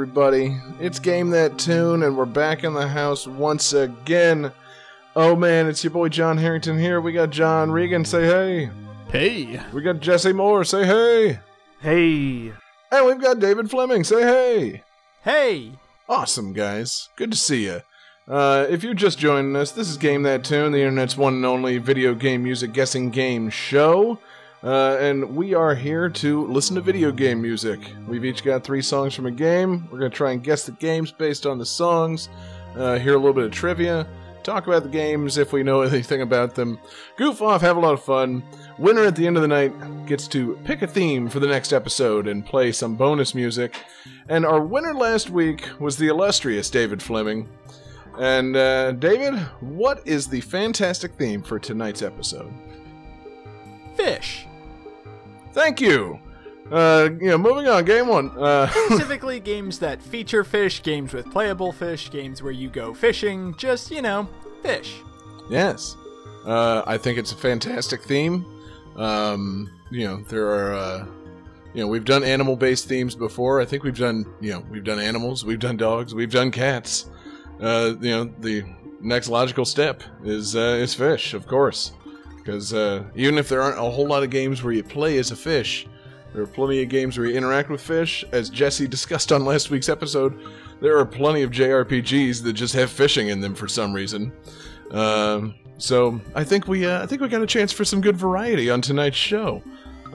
Everybody? It's Game That Tune and we're back in the house once again. Oh man, it's your boy John Harrington here. We got John Regan, say hey. Hey. We got Jesse Moore, say hey. Hey. And we've got David Fleming, say hey. Hey. Awesome guys, good to see you. Uh, if you're just joining us, this is Game That Tune, the internet's one and only video game music guessing game show. Uh, and we are here to listen to video game music. We've each got three songs from a game. We're going to try and guess the games based on the songs, uh, hear a little bit of trivia, talk about the games if we know anything about them, goof off, have a lot of fun. Winner at the end of the night gets to pick a theme for the next episode and play some bonus music. And our winner last week was the illustrious David Fleming. And uh, David, what is the fantastic theme for tonight's episode? Fish. Thank you. Uh, you know, moving on. Game one. Uh, Specifically, games that feature fish, games with playable fish, games where you go fishing, just, you know, fish. yes. Uh, I think it's a fantastic theme. Um, you know, there are. Uh, you know, we've done animal-based themes before. I think we've done. You know, we've done animals, we've done dogs, we've done cats. Uh, you know, the next logical step is uh, is fish, of course. Because uh, even if there aren't a whole lot of games where you play as a fish, there are plenty of games where you interact with fish. As Jesse discussed on last week's episode, there are plenty of JRPGs that just have fishing in them for some reason. Um, so I think we uh, I think we got a chance for some good variety on tonight's show.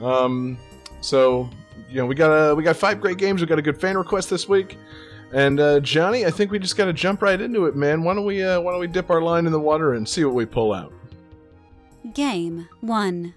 Um, so you know we got uh, we got five great games. We got a good fan request this week. And uh, Johnny, I think we just got to jump right into it, man. Why don't we uh, why don't we dip our line in the water and see what we pull out? Game 1.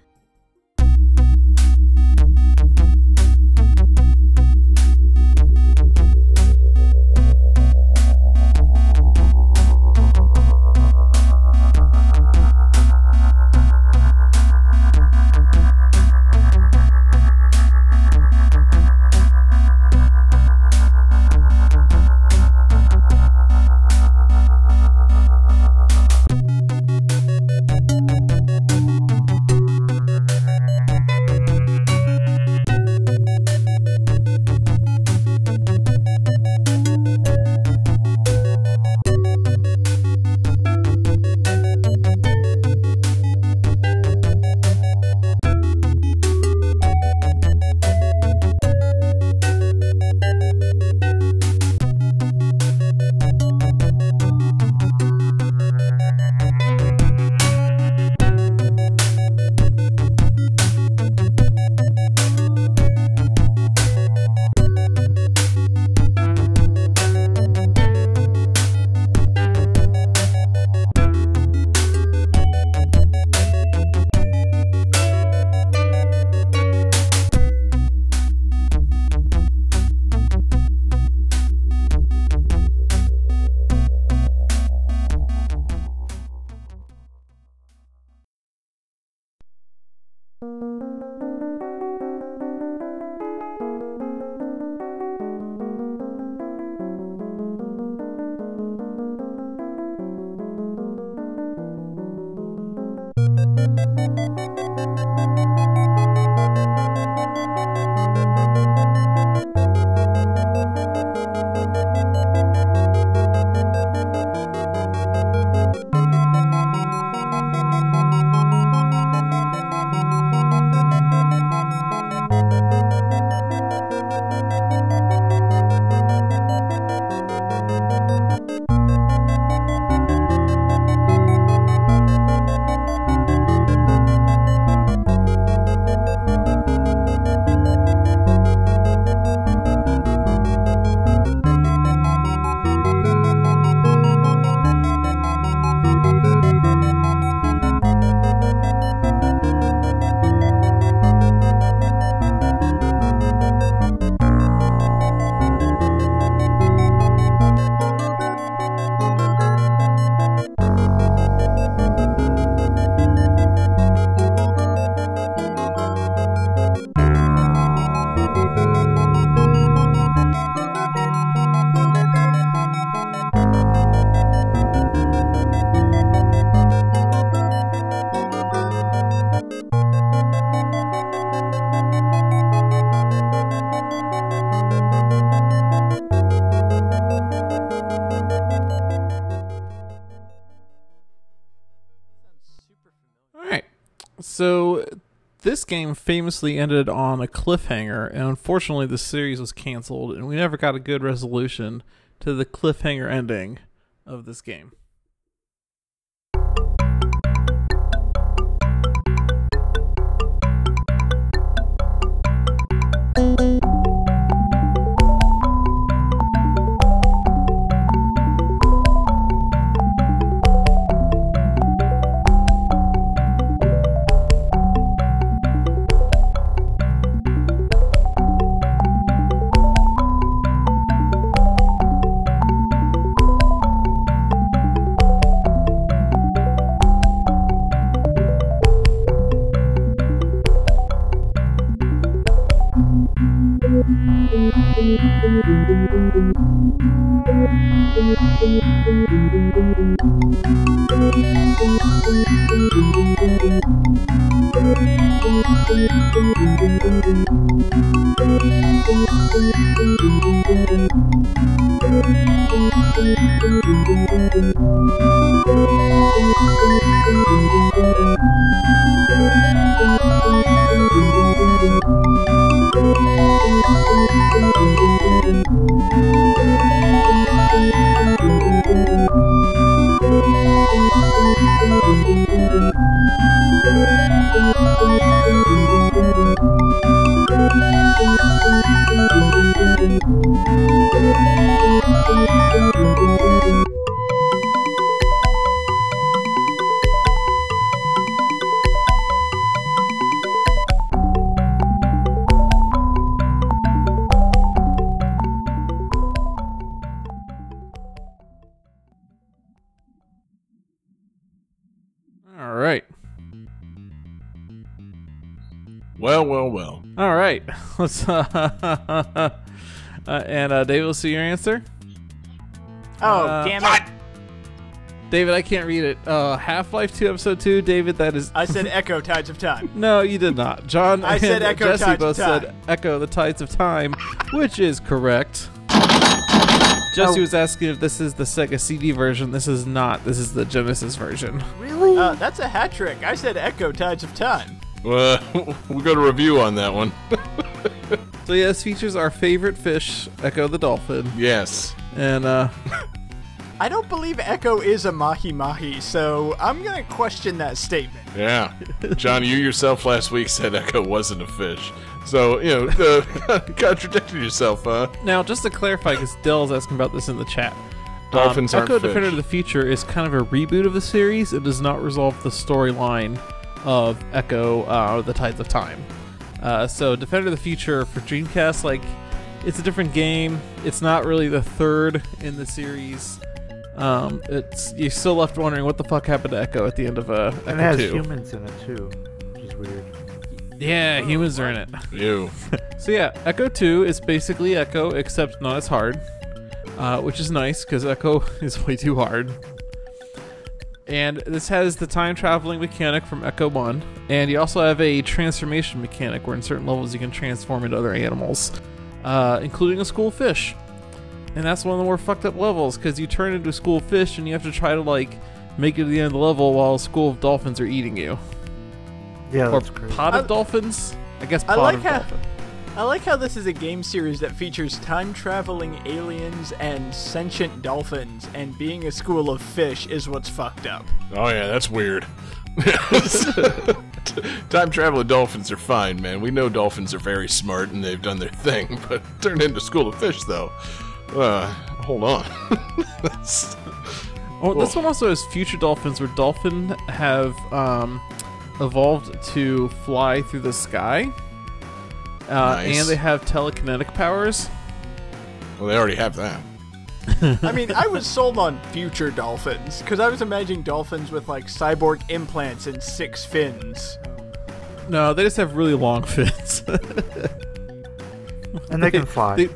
Famously ended on a cliffhanger, and unfortunately, the series was canceled, and we never got a good resolution to the cliffhanger ending of this game. Uh, uh, and uh, David, will see your answer. Oh, Uh, damn it. David, I can't read it. Uh, Half Life 2, Episode 2. David, that is. I said Ecco Tides of Time. No, you did not. John I said Ecco Jesse Tides of both said Ecco the Tides of Time, which is correct. Jesse Oh. was asking if this is the Sega CD version. This is not. This is the Genesis version. Really? Uh, that's a hat trick. I said Ecco Tides of Time. Uh, we got a review on that one. So yeah, this features our favorite fish, Ecco the dolphin, yes. and uh, I don't believe Ecco is a mahi mahi, so I'm gonna question that statement. Yeah. John, you yourself last week said Ecco wasn't a fish. So, you know, uh, contradicted yourself, huh? now just to clarify, because Dell's asking about this in the chat. Dolphins um, aren't Ecco fish. Defender of the Future is kind of a reboot of the series. It does not resolve the storyline of Ecco uh, the Tides of Time. Uh, so Defender of the Future for Dreamcast, like it's a different game. It's not really the third in the series. Um, it's you're still left wondering what the fuck happened to Ecco at the end of uh, Ecco And it has 2. humans in it too, which is weird. Yeah, humans are in it. You. So yeah, Ecco 2 is basically Ecco, except not as hard, uh, which is nice because Ecco is way too hard. And this has the time traveling mechanic from Ecco 1, and you also have a transformation mechanic where in certain levels you can transform into other animals, uh, including a school fish. And that's one of the more fucked up levels because you turn into a school fish and you have to try to like make it to the end of the level while a school of dolphins are eating you. Yeah, or that's crazy. pod of I- dolphins? I guess I like of how- dolphin. I like how this is a game series that features time traveling aliens and sentient dolphins, and being a school of fish is what's fucked up. Oh, yeah, that's weird. Time traveling dolphins are fine, man. We know dolphins are very smart and they've done their thing, but turned into school of fish, though. Uh, hold on. That's- Oh, this one also has future dolphins, where dolphin have um, evolved to fly through the sky, uh, Nice. and they have telekinetic powers. well, they already have that. I mean, I was sold on future dolphins because I was imagining dolphins with like cyborg implants and six fins. No, they just have really long fins. and they can fly. they,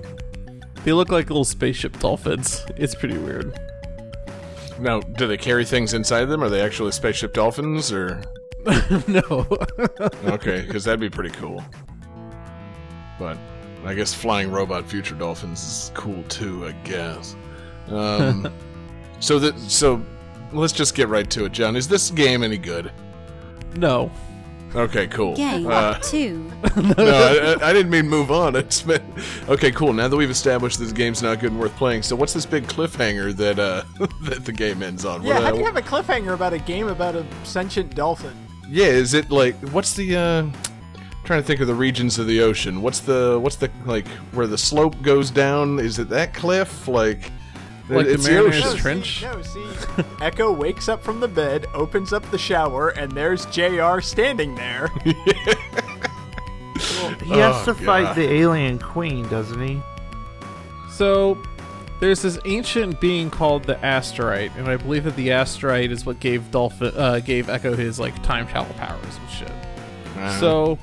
they look like little spaceship dolphins. It's pretty weird. Now, do they carry things inside them? Are they actually spaceship dolphins, or no. okay? Because that'd be pretty cool. But I guess flying robot future dolphins is cool too. I guess. Um, so that so let's just get right to it, John. Is this game any good? no. Okay, cool. Game Uh, 2. no, I, I- I didn't mean move on. It's been, okay, cool. Now that we've established this game's not good and worth playing, so what's this big cliffhanger that uh that the game ends on? Yeah, What, how uh, do you have a cliffhanger about a game about a sentient dolphin? yeah, is it like what's the uh trying to think of the regions of the ocean. What's the what's the like where the slope goes down? Is it that cliff? Like Like the it's Mariner's ocean. No, Trench? See, no, see, Ecco wakes up from the bed, opens up the shower, and there's JR standing there. He has Oh, to fight God. the alien queen, doesn't he? So there's this ancient being called the Asterite, and I believe that the Asterite is what gave Dolphin uh, gave Ecco his like time travel powers and shit. Uh-huh. So,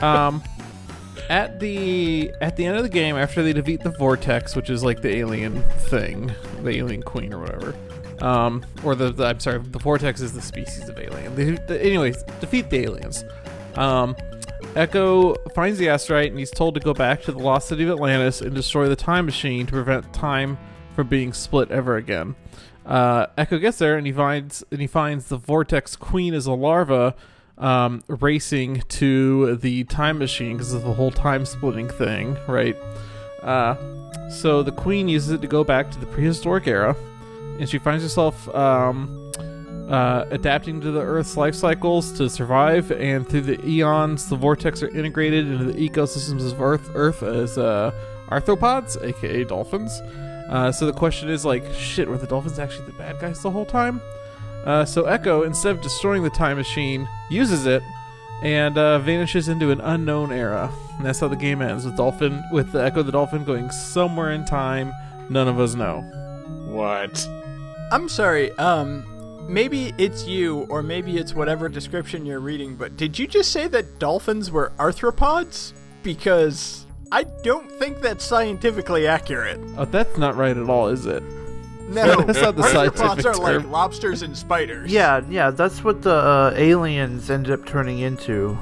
um, at the at the end of the game, after they defeat the Vortex, which is like the alien thing, the alien queen or whatever, um, or the, the I'm sorry, the Vortex is the species of alien. They, the, anyways, defeat the aliens. Um, Ecco finds the Asterite and he's told to go back to the lost city of Atlantis and destroy the time machine to prevent time from being split ever again. Uh, Ecco gets there and he finds and he finds the Vortex Queen as a larva um, racing to the time machine because of the whole time splitting thing, right? Uh, so the Queen uses it to go back to the prehistoric era, and she finds herself um, uh, adapting to the Earth's life cycles to survive. And through the eons, the vortex are integrated into the ecosystems of Earth. Earth as uh, arthropods, aka dolphins. Uh, so the question is like, shit, were the dolphins actually the bad guys the whole time? Uh, so Ecco, instead of destroying the time machine, uses it and uh, vanishes into an unknown era. And that's how the game ends with Dolphin, with the Ecco the Dolphin going somewhere in time. None of us know. what? I'm sorry, um, maybe it's you, or maybe it's whatever description you're reading, but did you just say that dolphins were arthropods? Because I don't think that's scientifically accurate. Oh, that's not right at all, is it? No, That's not the arthropods scientific are like lobsters and spiders. Yeah, yeah, that's what the uh, aliens ended up turning into.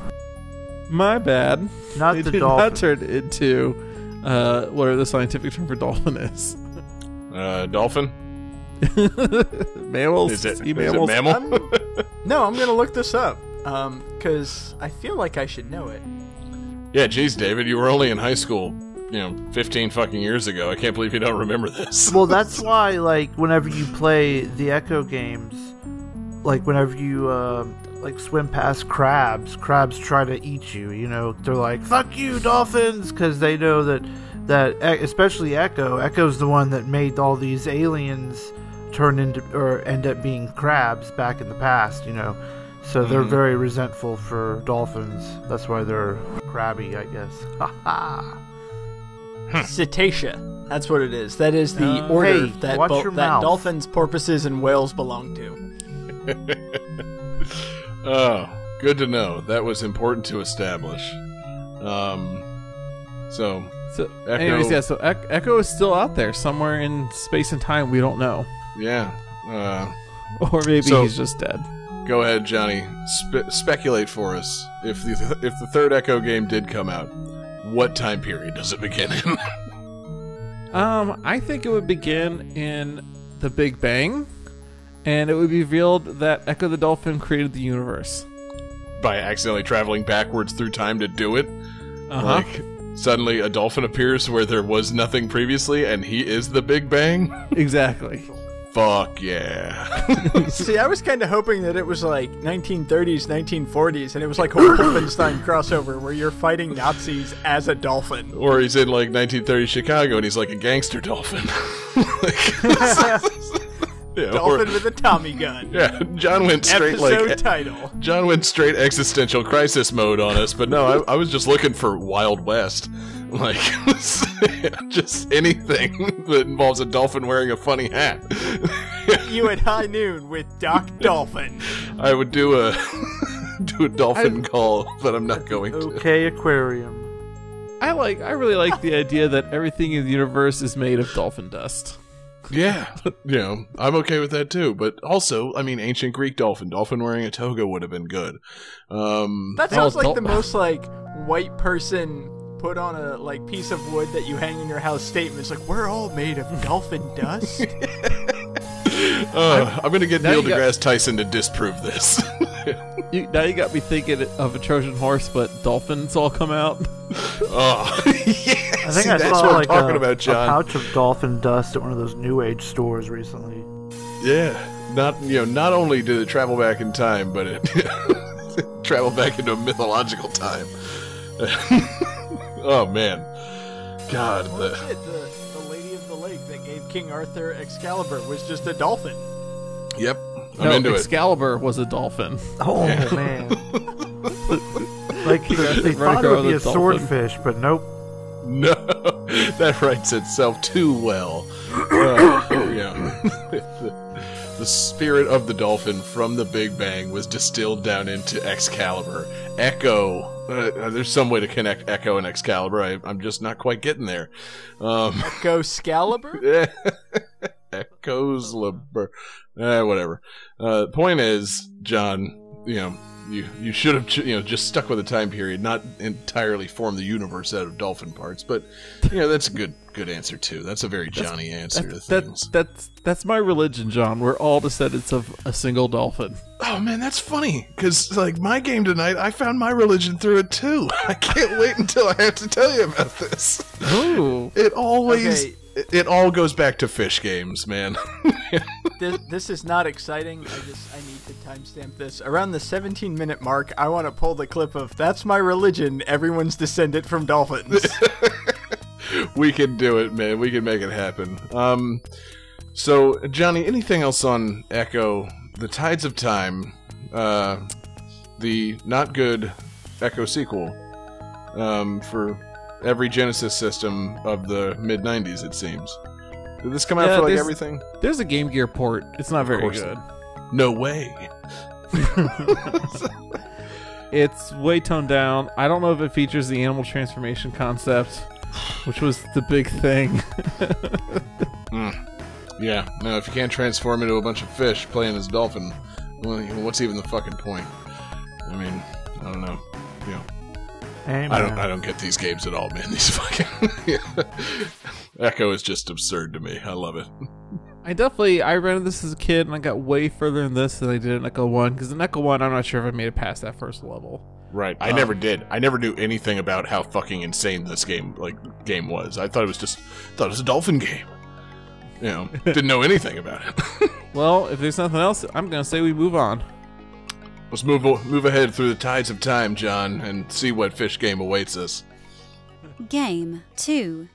My bad. Not they the did dolphin. not turn into uh, whatever the scientific term for dolphin is. Uh, dolphin? mammals, Is it, sea is it mammals. mammal? I'm- no, I'm gonna look this up. Um, cause I feel like I should know it. yeah, geez, David, you were only in high school, you know, 15 fucking years ago. I can't believe you don't remember this. Well, that's why, like, whenever you play the Ecco games, like, whenever you, uh, like, swim past crabs, crabs try to eat you, you know? They're like, fuck you, dolphins! Because they know that, that, especially Ecco, Ecco's the one that made all these aliens turn into, or end up being crabs back in the past, you know? So they're Mhm. very resentful for dolphins. That's why they're crabby, I guess. Ha ha! Cetacea. That's what it is. That is the Uh, order Hey, that, watch bo- that mouth. dolphins, porpoises, and whales belong to. oh, good to know. That was important to establish. Um, so, So, Ecco- anyways, yeah. So Ec- Ecco is still out there somewhere in space and time. We don't know, yeah. Uh, or maybe So- he's just dead. go ahead, Johnny. Spe- speculate for us. If the if the third Ecco game did come out, what time period does it begin in? Um, I think it would begin in the Big Bang, and it would be revealed that Echo the Dolphin created the universe. By accidentally traveling backwards through time to do it? Uh-huh. Like, suddenly a dolphin appears where there was nothing previously, and he is the Big Bang? Exactly. Fuck yeah. See, I was kind of hoping that it was like 1930s, 1940s, and it was like a Wolfenstein crossover where you're fighting Nazis as a dolphin. or he's in like 1930s Chicago and he's like a gangster dolphin. Like- yeah, or- Dolphin with a Tommy gun. yeah, John went straight like Episode like title. John went straight existential crisis mode on us, but no, I, I was just looking for Wild West. Like, just anything that involves a dolphin wearing a funny hat. You at high noon with Doc Dolphin. I would do a do a dolphin call, but I'm not going to. Okay, aquarium. I like. I really like the idea that everything in the universe is made of dolphin dust. Yeah, you know, I'm okay with that too. But also, I mean, ancient Greek dolphin, dolphin wearing a toga would have been good. Um, That sounds Well, like the most like white person put on a like piece of wood that you hang in your house statements like we're all made of dolphin dust. Uh, I'm gonna get Neil you got- deGrasse Tyson to disprove this. You, now you got me thinking of a Trojan horse, but dolphins all come out. oh, yeah. I think See, I that's saw what like I'm talking a, about, a pouch of dolphin dust at one of those new age stores recently. Yeah, not you know, not only did it travel back in time, but it traveled back into a mythological time. Oh man, God, the, shit, the, the Lady of the Lake that gave King Arthur Excalibur was just a dolphin. yep, I'm no, into it. Excalibur was a dolphin. Oh Yeah. man! like they, they thought it would be a a dolphin. swordfish, but nope. No, that writes itself too well. Uh, yeah. the, the spirit of the dolphin from the Big Bang was distilled down into Excalibur. Ecco. Uh, uh, there's some way to connect Ecco and Excalibur. I, I'm just not quite getting there. Um, Go Scalibur? Echoes Liber. Eh, whatever. Uh, point is, John, you know, you you should have you know just stuck with the time period, not entirely form the universe out of dolphin parts. But you know that's a good good answer too. That's a very Johnny answer to That's, things. that, that's that's my religion, John. We're all descendants of a single dolphin. Oh man, that's funny because like my game tonight, I found my religion through it too. I can't wait until I have to tell you about this. Ooh. It always. Okay. It, it all goes back to fish games, man. this, this is not exciting. I just I need to timestamp this. Around the 17 minute mark, I want to pull the clip of "That's my religion." Everyone's descended from dolphins. we can do it, man. We can make it happen. Um, so Johnny, anything else on Ecco? The Tides of Time, uh, the not good Echo sequel, um, for every Genesis system of the mid '90s. It seems. Did this come out Yeah, for like there's- everything? There's a Game Gear port. It's not very good. No way. It's way toned down. I don't know if it features the animal transformation concept, which was the big thing. Hmm. Yeah. No, if you can't transform into a bunch of fish playing as dolphin, well, what's even the fucking point? I mean, I don't know. You know. Hey, I don't. I don't get these games at all, man. These fucking Ecco is just absurd to me. I love it. I definitely I rented this as a kid and I got way further in this than I did in Ecco One because in Ecco One I'm not sure if I made it past that first level. Right. I um, never did. I never knew anything about how fucking insane this game like game was. I thought it was just thought it was a dolphin game. You know, didn't know anything about it. Well, if there's nothing else, I'm gonna say we move on. Let's move move ahead through the tides of time, John, and see what fish game awaits us. Game 2.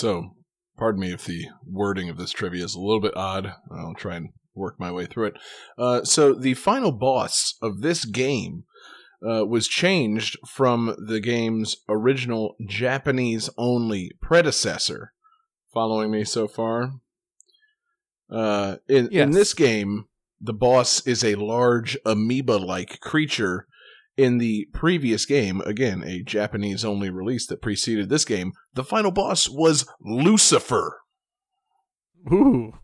So, pardon me if the wording of this trivia is a little bit odd. I'll try and work my way through it. Uh, so, the final boss of this game uh, was changed from the game's original Japanese only predecessor. Following me so far? Uh, in, in this game, the boss is a large amoeba like creature. In the previous game, again, a Japanese only release that preceded this game, the final boss was Lucifer. Ooh.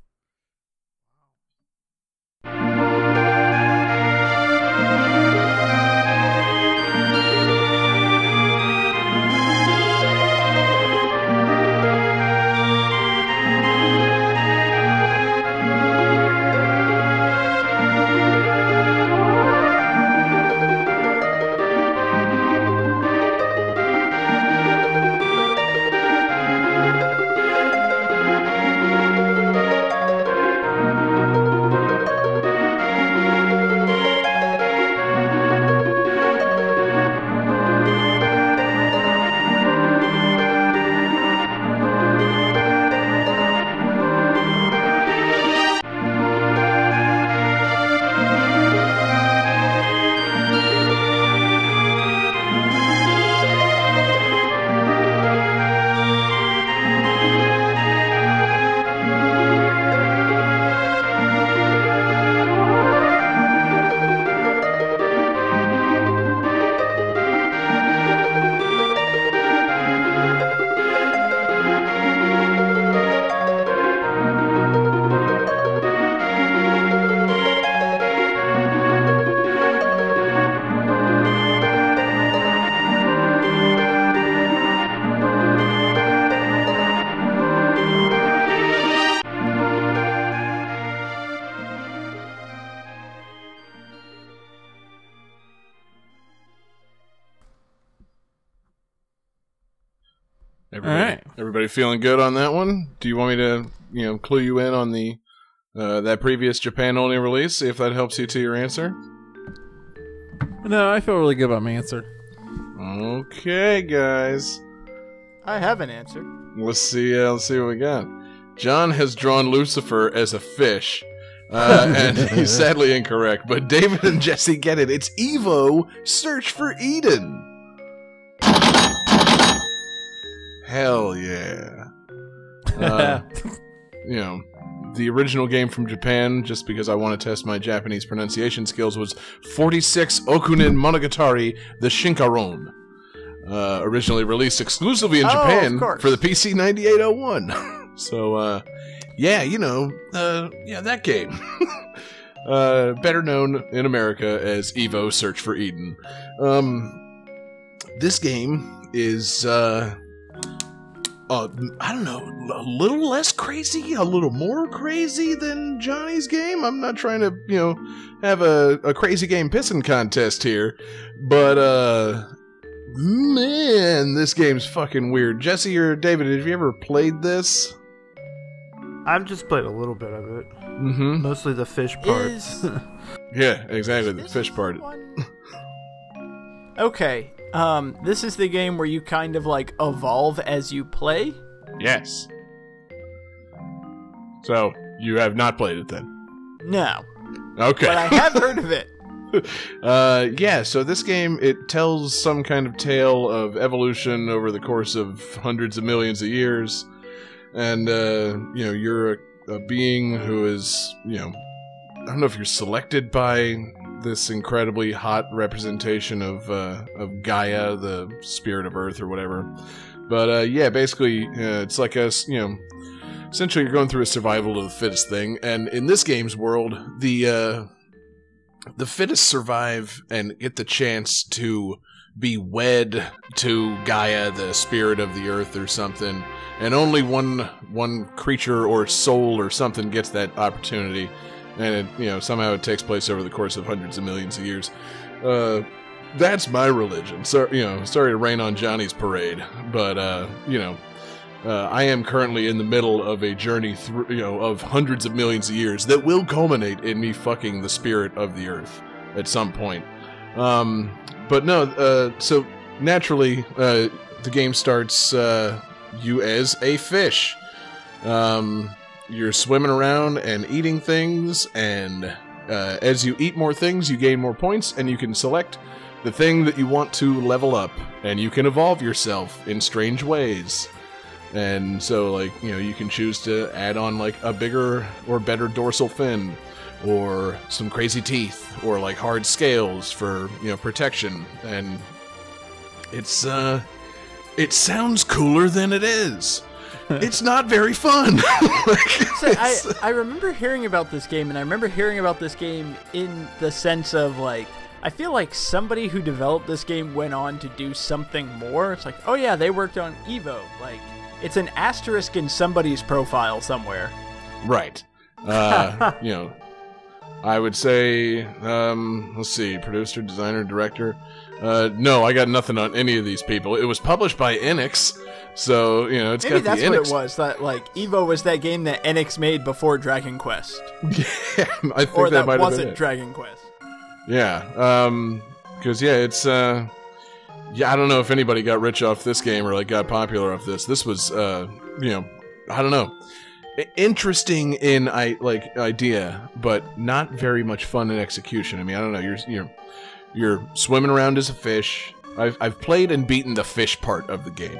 Everybody feeling good on that one? Do you want me to, you know, clue you in on the uh, that previous Japan only release? See if that helps you to your answer. No, I feel really good about my answer. Okay, guys. I have an answer. Let's see. Uh, let's see what we got. John has drawn Lucifer as a fish, uh, and he's sadly incorrect. But David and Jesse get it. It's Evo Search for Eden. Hell yeah! Uh, you know, the original game from Japan, just because I want to test my Japanese pronunciation skills, was 46 Okunen Monogatari the Shinkaron. Uh, originally released exclusively in Oh, Japan for the PC 9801. so, uh, yeah, you know, uh, yeah, that game. uh, better known in America as Evo Search for Eden. Um, this game is, uh, uh, I don't know, a little less crazy, a little more crazy than Johnny's game. I'm not trying to, you know, have a, a crazy game pissing contest here, but, uh, man, this game's fucking weird. Jesse or David, have you ever played this? I've just played a little bit of it, Mm-hmm. mostly the fish part. Is Yeah, exactly. The fish part. okay. Um, this is the game where you kind of like evolve as you play. Yes. So, you have not played it then? No, Okay. but I have heard of it. uh, yeah, so this game it tells some kind of tale of evolution over the course of hundreds of millions of years, and uh, you know you're a, a being who is you know I don't know if you're selected by this incredibly hot representation of uh, of Gaia, the spirit of Earth or whatever, but uh, yeah, basically uh, it's like a you know. Essentially, you're going through a survival of the fittest thing, and in this game's world, the uh, the fittest survive and get the chance to be wed to Gaia, the spirit of the earth or something, and only one one creature or soul or something gets that opportunity, and it you know somehow it takes place over the course of hundreds of millions of years. Uh, that's my religion. So you know, sorry to rain on Johnny's parade, but uh, you know. Uh, I am currently in the middle of a journey through, you know, of hundreds of millions of years that will culminate in me fucking the spirit of the earth at some point. Um, but no, uh, so naturally, uh, the game starts uh, you as a fish. Um, you're swimming around and eating things, and uh, as you eat more things, you gain more points, and you can select the thing that you want to level up, and you can evolve yourself in strange ways. And so, like, you know, you can choose to add on, like, a bigger or better dorsal fin, or some crazy teeth, or, like, hard scales for, you know, protection. And it's, uh, it sounds cooler than it is. It's not very fun. Like, So I, I remember hearing about this game, and I remember hearing about this game in the sense of like, I feel like somebody who developed this game went on to do something more. It's like, oh yeah, they worked on Evo. Like, it's an asterisk in somebody's profile somewhere. Right. Uh, you know, I would say, um, let's see, producer, designer, director. Uh, no, I got nothing on any of these people. It was published by Enix, so you know it's Maybe got that's the what it was. That like Evo was that game that Enix made before Dragon Quest, yeah, I think or that, that, might have been. Or that wasn't. Dragon Quest. Yeah, um, because yeah, it's uh, yeah, I don't know if anybody got rich off this game or like got popular off this. This was uh, you know, I don't know, interesting in I like idea, but not very much fun in execution. I mean, I don't know, you're you're you're swimming around as a fish. I've I've played and beaten the fish part of the game.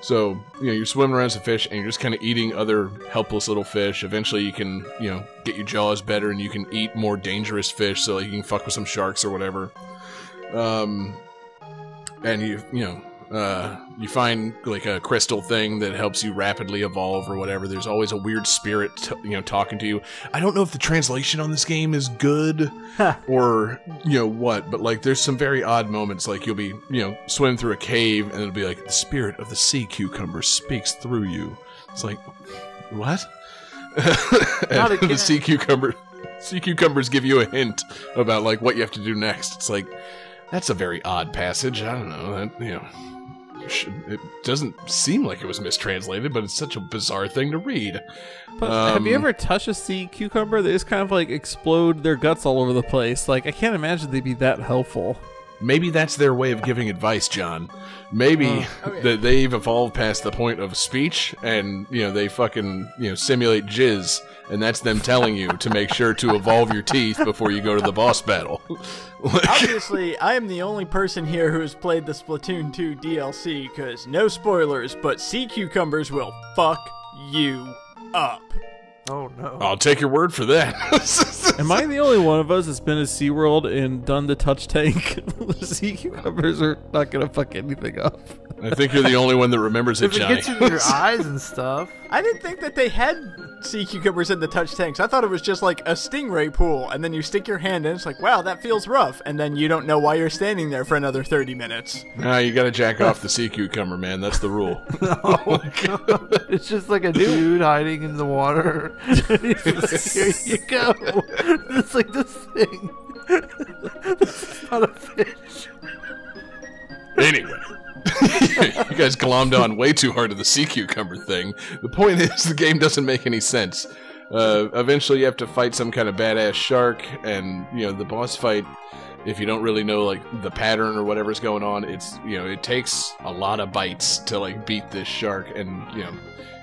So, you know, you're swimming around as a fish and you're just kind of eating other helpless little fish. Eventually, you can, you know, get your jaws better and you can eat more dangerous fish so like, you can fuck with some sharks or whatever. Um, and you, you know, uh, you find like a crystal thing that helps you rapidly evolve or whatever. There's always a weird spirit, t- you know, talking to you. I don't know if the translation on this game is good or you know what, but like there's some very odd moments. Like you'll be, you know, swim through a cave and it'll be like the spirit of the sea cucumber speaks through you. It's like what? And the sea cucumber, sea cucumbers give you a hint about like what you have to do next. It's like that's a very odd passage. I don't know. That, you know, should, it doesn't seem like it was mistranslated, but it's such a bizarre thing to read. But have you Um, ever touched a sea cucumber? They just kind of like explode their guts all over the place. Like I can't imagine they'd be that helpful. Maybe that's their way of giving advice, John. Maybe Okay. that they've evolved past the point of speech, and you know they fucking you know simulate jizz, and that's them telling you to make sure to evolve your teeth before you go to the boss battle. Like- Obviously, I am the only person here who has played the Splatoon 2 DLC, because no spoilers, but sea cucumbers will fuck you up. Oh no. I'll take your word for that. Am I the only one of us that's been to SeaWorld and done the touch tank? the sea cucumbers are not gonna fuck anything up. I think you're the only one that remembers it, if it Johnny. gets in your eyes and stuff, I didn't think that they had sea cucumbers in the touch tanks. I thought it was just like a stingray pool, and then you stick your hand in, it's like, wow, that feels rough, and then you don't know why you're standing there for another 30 minutes. nah, you gotta jack off the sea cucumber, man. That's the rule. Oh it's just like a dude hiding in the water. Here you go. It's like this thing. this is not a fish. Anyway, you guys glommed on way too hard to the sea cucumber thing. The point is, the game doesn't make any sense. Uh, eventually, you have to fight some kind of badass shark, and you know the boss fight. If you don't really know like the pattern or whatever's going on, it's you know it takes a lot of bites to like beat this shark, and you know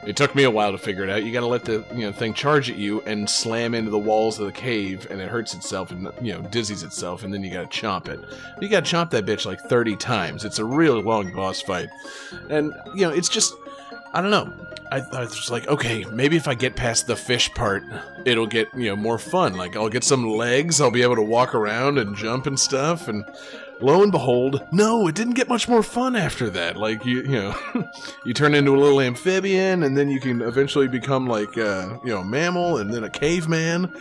it took me a while to figure it out. You got to let the you know thing charge at you and slam into the walls of the cave, and it hurts itself and you know dizzies itself, and then you got to chomp it. You got to chomp that bitch like thirty times. It's a real long boss fight, and you know it's just I don't know. I, I was just like, okay, maybe if I get past the fish part, it'll get you know more fun. Like I'll get some legs, I'll be able to walk around and jump and stuff, and lo and behold, no, it didn't get much more fun after that. Like you, you know, you turn into a little amphibian, and then you can eventually become like, uh, you know, a mammal, and then a caveman,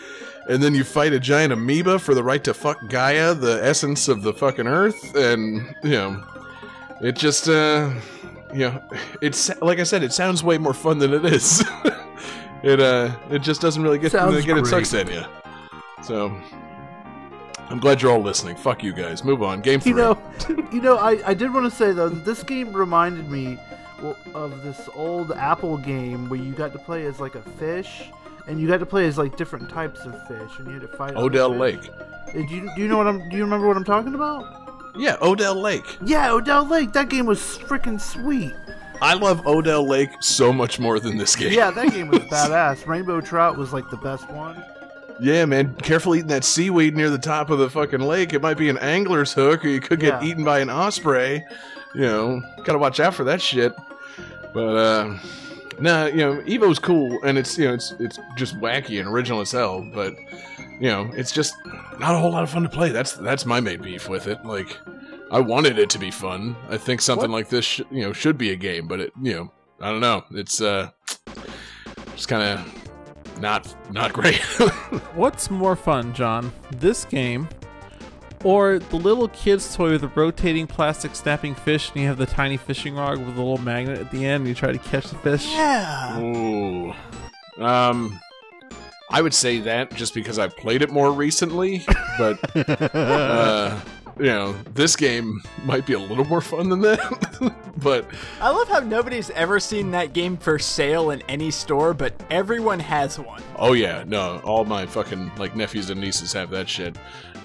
and then you fight a giant amoeba for the right to fuck Gaia, the essence of the fucking Earth, and you know, it just, uh, you know, it's like I said, it sounds way more fun than it is. it, uh, it just doesn't really get Sounds get its great. sucks at you. So. I'm glad you're all listening. Fuck you guys. Move on. Game three. You know, you know. I, I did want to say though, that this game reminded me of this old Apple game where you got to play as like a fish, and you got to play as like different types of fish, and you had to fight. Odell. Lake. Uh, Do you do you know what I'm? Do you remember what I'm talking about? Yeah, Odell Lake. Yeah, Odell Lake. That game was freaking sweet. I love Odell Lake so much more than this game. Yeah, that game was badass. Rainbow Trout was like the best one. Yeah, man. Careful eating that seaweed near the top of the fucking lake. It might be an angler's hook, or you could get Yeah. eaten by an osprey. You know, gotta watch out for that shit. But uh, nah, you know, Evo's cool, and it's you know, it's it's just wacky and original as hell. But you know, it's just not a whole lot of fun to play. That's that's my main beef with it. Like, I wanted it to be fun. I think something like this, sh- you know, should be a game. But it, you know, I don't know. It's uh, just kind of not not great. What's more fun, John? This game or the little kid's toy with the rotating plastic snapping fish and you have the tiny fishing rod with a little magnet at the end and you try to catch the fish? Yeah. Ooh. Um, I would say that just because I played it more recently, but uh, you know, this game might be a little more fun than that. but I love how nobody's ever seen that game for sale in any store, but everyone has one. oh yeah, no, all my fucking like nephews and nieces have that shit.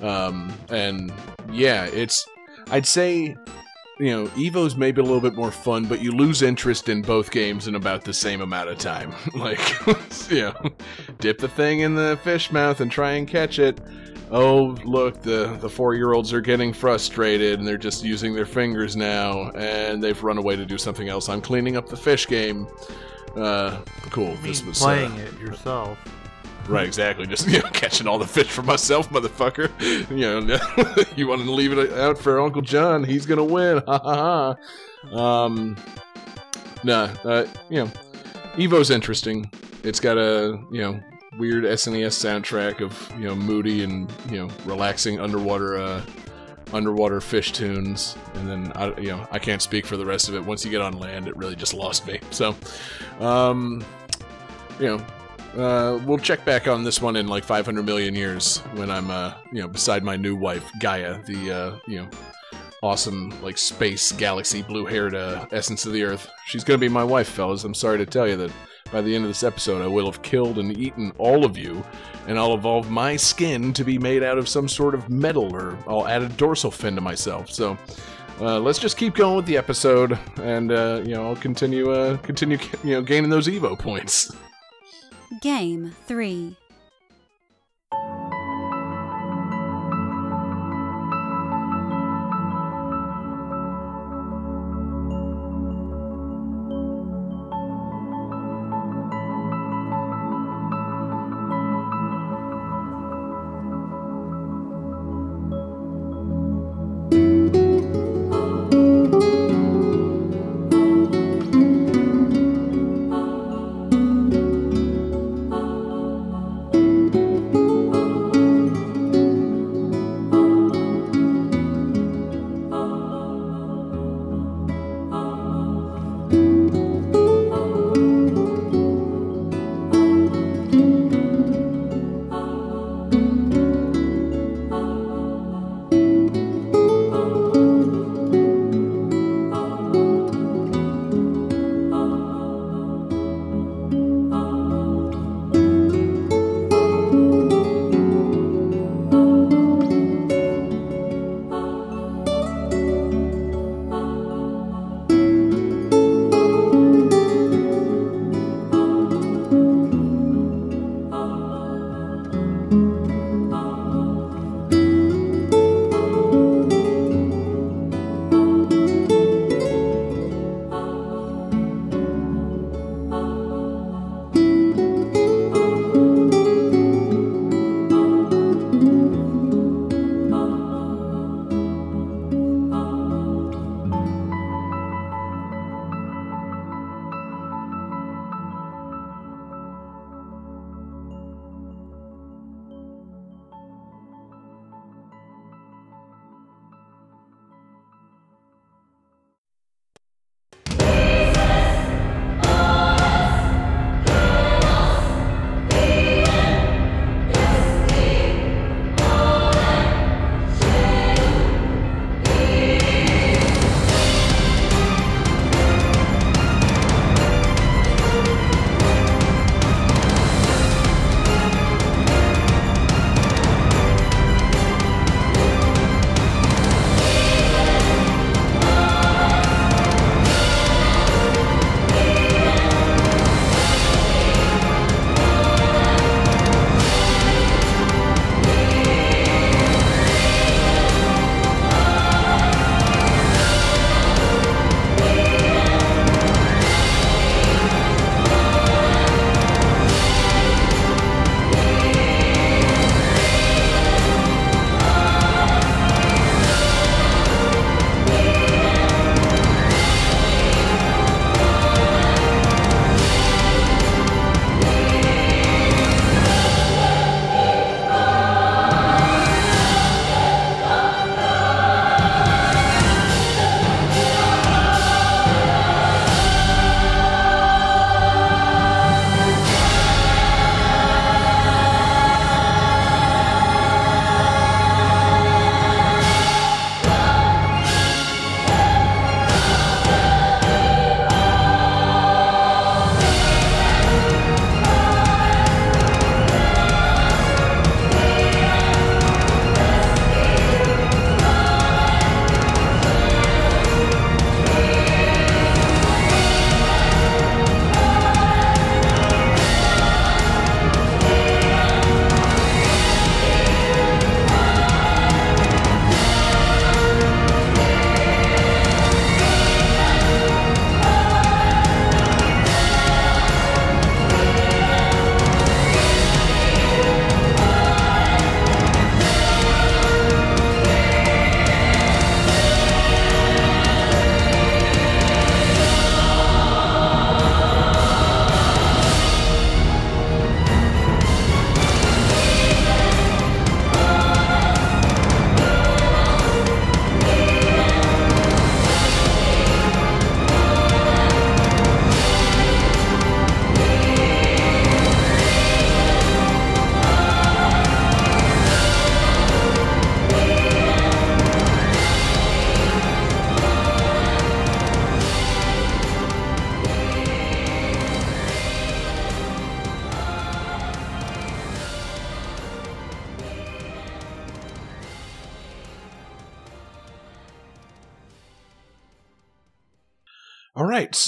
Um, and yeah, it's I'd say you know, Evo's maybe a little bit more fun, but you lose interest in both games in about the same amount of time. like, you know, dip the thing in the fish mouth and try and catch it. Oh, look, the, the four year olds are getting frustrated and they're just using their fingers now, and they've run away to do something else. I'm cleaning up the fish game. Uh, cool. This was uh, Playing it yourself. Right, exactly. Just you know, catching all the fish for myself, motherfucker. You know, you want to leave it out for Uncle John? He's gonna win. Ha ha ha. Um, nah, uh, you know, Evo's interesting. It's got a you know weird SNES soundtrack of you know moody and you know relaxing underwater uh, underwater fish tunes, and then I you know I can't speak for the rest of it. Once you get on land, it really just lost me. So, um, you know, uh, we'll check back on this one in like 500 million years when I'm, uh, you know, beside my new wife Gaia, the, uh, you know, awesome like space galaxy blue-haired uh, essence of the Earth. She's gonna be my wife, fellas. I'm sorry to tell you that by the end of this episode, I will have killed and eaten all of you, and I'll evolve my skin to be made out of some sort of metal, or I'll add a dorsal fin to myself. So. Uh, let's just keep going with the episode, and uh, you know I'll continue, uh, continue, you know, gaining those Evo points. Game 3.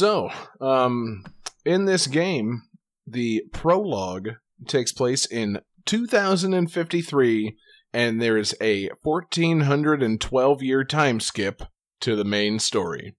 So um, in this game, the prologue takes place in 2053, and there is a 1412 year time skip to the main story.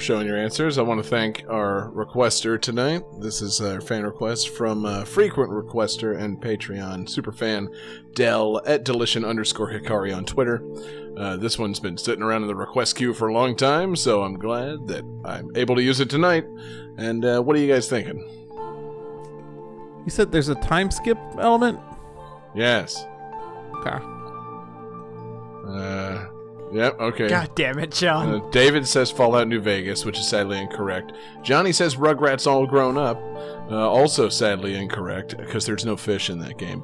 Showing your answers, I want to thank our requester tonight. This is a fan request from uh, frequent requester and Patreon superfan Dell at Delition underscore Hikari on Twitter. Uh, this one's been sitting around in the request queue for a long time, so I'm glad that I'm able to use it tonight. And uh, what are you guys thinking? You said there's a time skip element? Yes. Okay. Uh, yep. Okay. God damn it, John. Uh, David says Fallout New Vegas, which is sadly incorrect. Johnny says Rugrats All Grown Up, uh, also sadly incorrect because there's no fish in that game.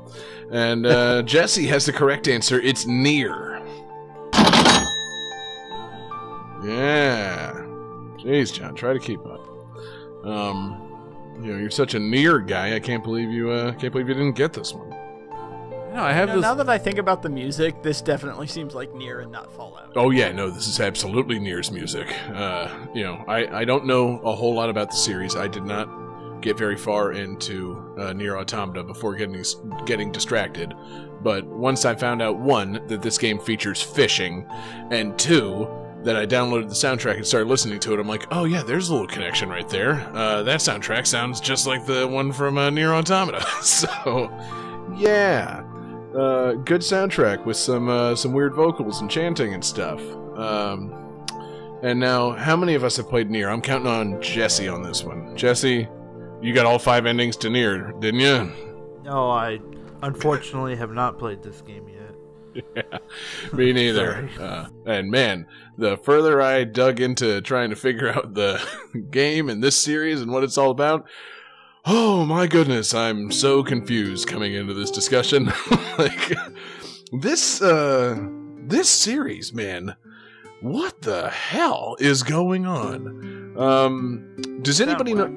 And uh, Jesse has the correct answer. It's Nier. Yeah. Jeez, John, try to keep up. Um, you know, you're such a Nier guy. I can't believe you. Uh, can't believe you didn't get this one. No, I have Now, this. now that I think about the music, this definitely seems like Nier and not Fallout. Oh yeah, no, this is absolutely Nier's music. Uh, you know, I, I don't know a whole lot about the series. I did not get very far into uh, Nier Automata before getting getting distracted. But once I found out one that this game features fishing, and two that I downloaded the soundtrack and started listening to it, I'm like, oh yeah, there's a little connection right there. Uh, that soundtrack sounds just like the one from uh, Nier Automata. so, yeah. Uh, good soundtrack with some uh, some weird vocals and chanting and stuff. Um, and now, how many of us have played Nier? I'm counting on Jesse on this one. Jesse, you got all five endings to Nier, didn't you? No, I unfortunately have not played this game yet. yeah, me neither. Uh, and man, the further I dug into trying to figure out the game and this series and what it's all about, oh my goodness, I'm so confused coming into this discussion. like this, uh, this series, man. What the hell is going on? Um, does anybody know?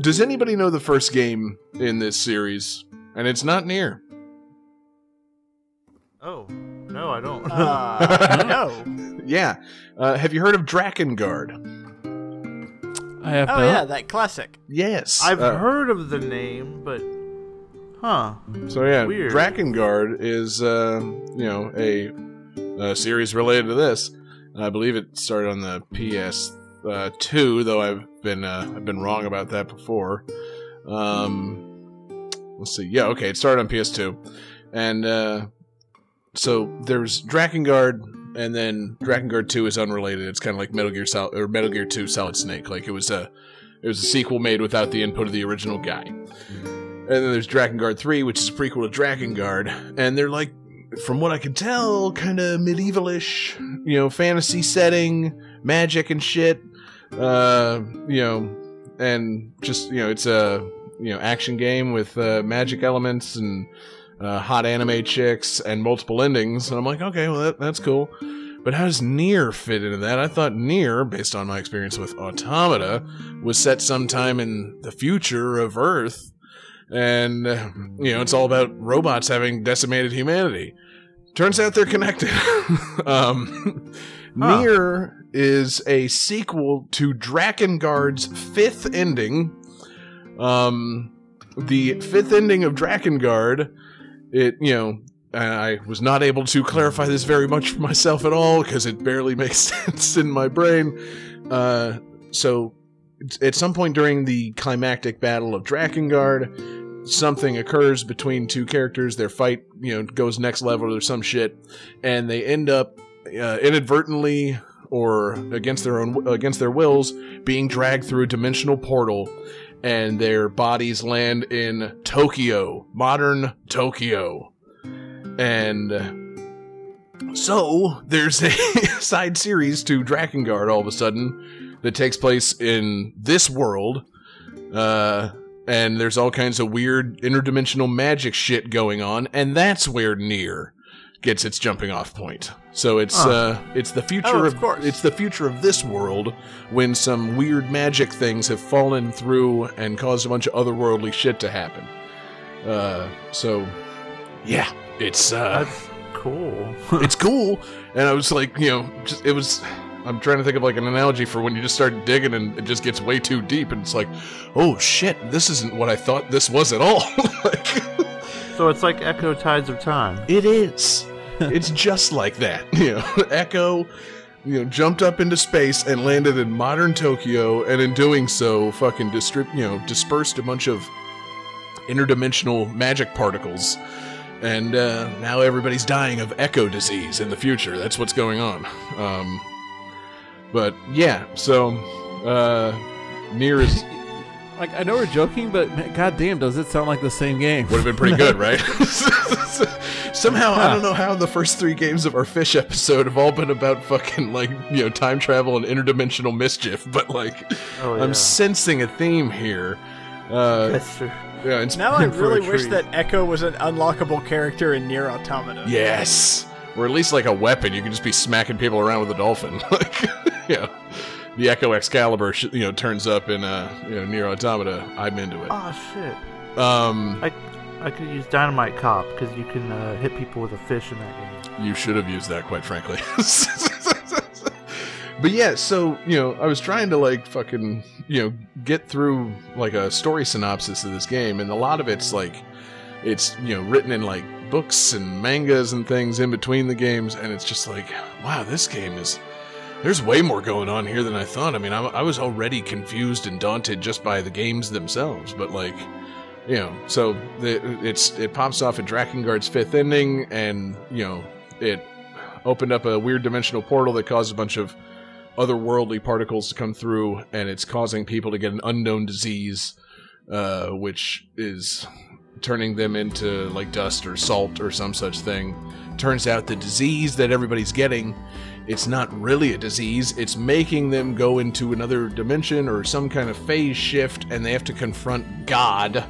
Does anybody know the first game in this series? And it's not Nier. Oh no, I don't. Uh, no. Yeah. Uh, have you heard of Drakengard? I have Oh not. yeah, that classic. Yes. I've Uh, heard of the name, but huh? So yeah, Weird. Drakengard is uh, you know a, a series related to this. And I believe it started on the PS uh, two, though I've been uh, I've been wrong about that before. Um, let's see. Yeah, okay, it started on PS2, and uh, so there's Drakengard, and then Drakengard Two is unrelated. It's kind of like Metal Gear Sol- or Metal Gear Two Solid Snake. Like it was a it was a sequel made without the input of the original guy. And then there's Drakengard 3, which is a prequel to Drakengard, And they're like, from what I can tell, kind of medievalish, you know, fantasy setting, magic and shit. Uh, you know, and just, you know, it's a, you know, action game with uh, magic elements and uh, hot anime chicks and multiple endings. And I'm like, okay, well, that, that's cool. But how does Nier fit into that? I thought Nier, based on my experience with Automata, was set sometime in the future of Earth and uh, you know it's all about robots having decimated humanity turns out they're connected um Huh. Nier is a sequel to Drakengard's fifth ending um the fifth ending of Drakengard it you know I was not able to clarify this very much for myself at all because it barely makes sense in my brain. Uh, so, at some point during the climactic battle of Drakengard, something occurs between two characters. Their fight, you know, goes next level or some shit, and they end up uh, inadvertently or against their own against their wills being dragged through a dimensional portal and their bodies land in Tokyo, modern Tokyo. And so there's a side series to Drakengard all of a sudden that takes place in this world. Uh, and there's all kinds of weird interdimensional magic shit going on, and that's where Nier gets its jumping off point. So it's Huh. uh it's the future Oh, of, of course. it's the future of this world when some weird magic things have fallen through and caused a bunch of otherworldly shit to happen. Uh so yeah, it's uh That's cool. it's cool. And I was like, you know, just it was. I'm trying to think of like an analogy for when you just start digging and it just gets way too deep, and it's like, oh shit, this isn't what I thought this was at all. like, so it's like Ecco Tides of Time. it is. it's just like that. You know, Ecco. you know, jumped up into space and landed in modern Tokyo, and in doing so, fucking distrib- you know, dispersed a bunch of interdimensional magic particles. And uh, now everybody's dying of Ecco disease in the future. That's what's going on. Um, but yeah, so uh, Nier is Like I know we're joking, but man, goddamn, does it sound like the same game? would have been pretty good, right? Somehow, I don't know how the first three games of our fish episode have all been about fucking like you know time travel and interdimensional mischief, but like Oh, yeah. I'm sensing a theme here. Uh, That's true. yeah, Now I really wish treat. that Ecco was an unlockable character in Nier Automata. yes, or at least like a weapon. You can just be smacking people around with a dolphin, like yeah. The Ecco Excalibur, sh- you know, turns up in uh, you know, Nier Automata. I'm into it. Oh shit. Um, I I could use Dynamite Cop because you can uh, hit people with a fish in that game. You should have used that, quite frankly. but yeah, so you know, I was trying to like fucking you know get through like a story synopsis of this game, and a lot of it's like it's you know written in like books and mangas and things in between the games, and it's just like, wow, this game is. There's way more going on here than I thought. I mean, I, I was already confused and daunted just by the games themselves, but like, you know, so the, it's it pops off at Drakengard's fifth ending, and you know, it opened up a weird dimensional portal that caused a bunch of otherworldly particles to come through, and it's causing people to get an unknown disease, uh, which is turning them into like dust or salt or some such thing. Turns out the disease that everybody's getting, it's not really a disease. It's making them go into another dimension or some kind of phase shift, and they have to confront God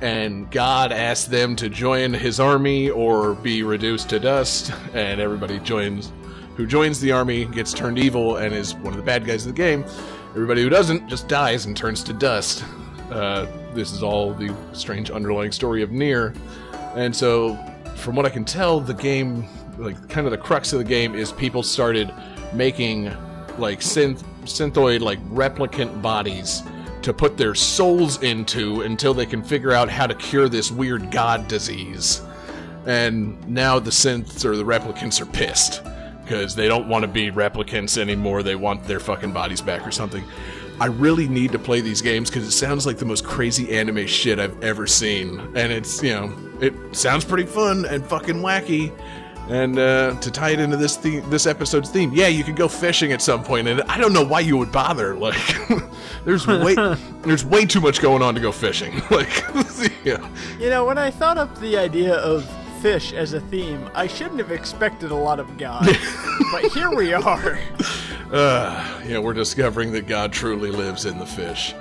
and God asks them to join his army or be reduced to dust, and everybody joins. Who joins the army gets turned evil and is one of the bad guys of the game. Everybody who doesn't just dies and turns to dust. Uh, this is all the strange underlying story of Nier, and so from what I can tell, the game, like kind of the crux of the game, is people started making like synth synthoid like replicant bodies to put their souls into until they can figure out how to cure this weird god disease. And now the synths or the replicants are pissed because they don't want to be replicants anymore. They want their fucking bodies back or something. I really need to play these games because it sounds like the most crazy anime shit I've ever seen. And it's, you know, it sounds pretty fun and fucking wacky. And uh, to tie it into this theme, this episode's theme, yeah, you could go fishing at some point, and I don't know why you would bother. Like, there's way there's way too much going on to go fishing. Like, yeah, You know, when I thought up the idea of fish as a theme, I shouldn't have expected a lot of God. but here we are. uh, you know, we're discovering that God truly lives in the fish.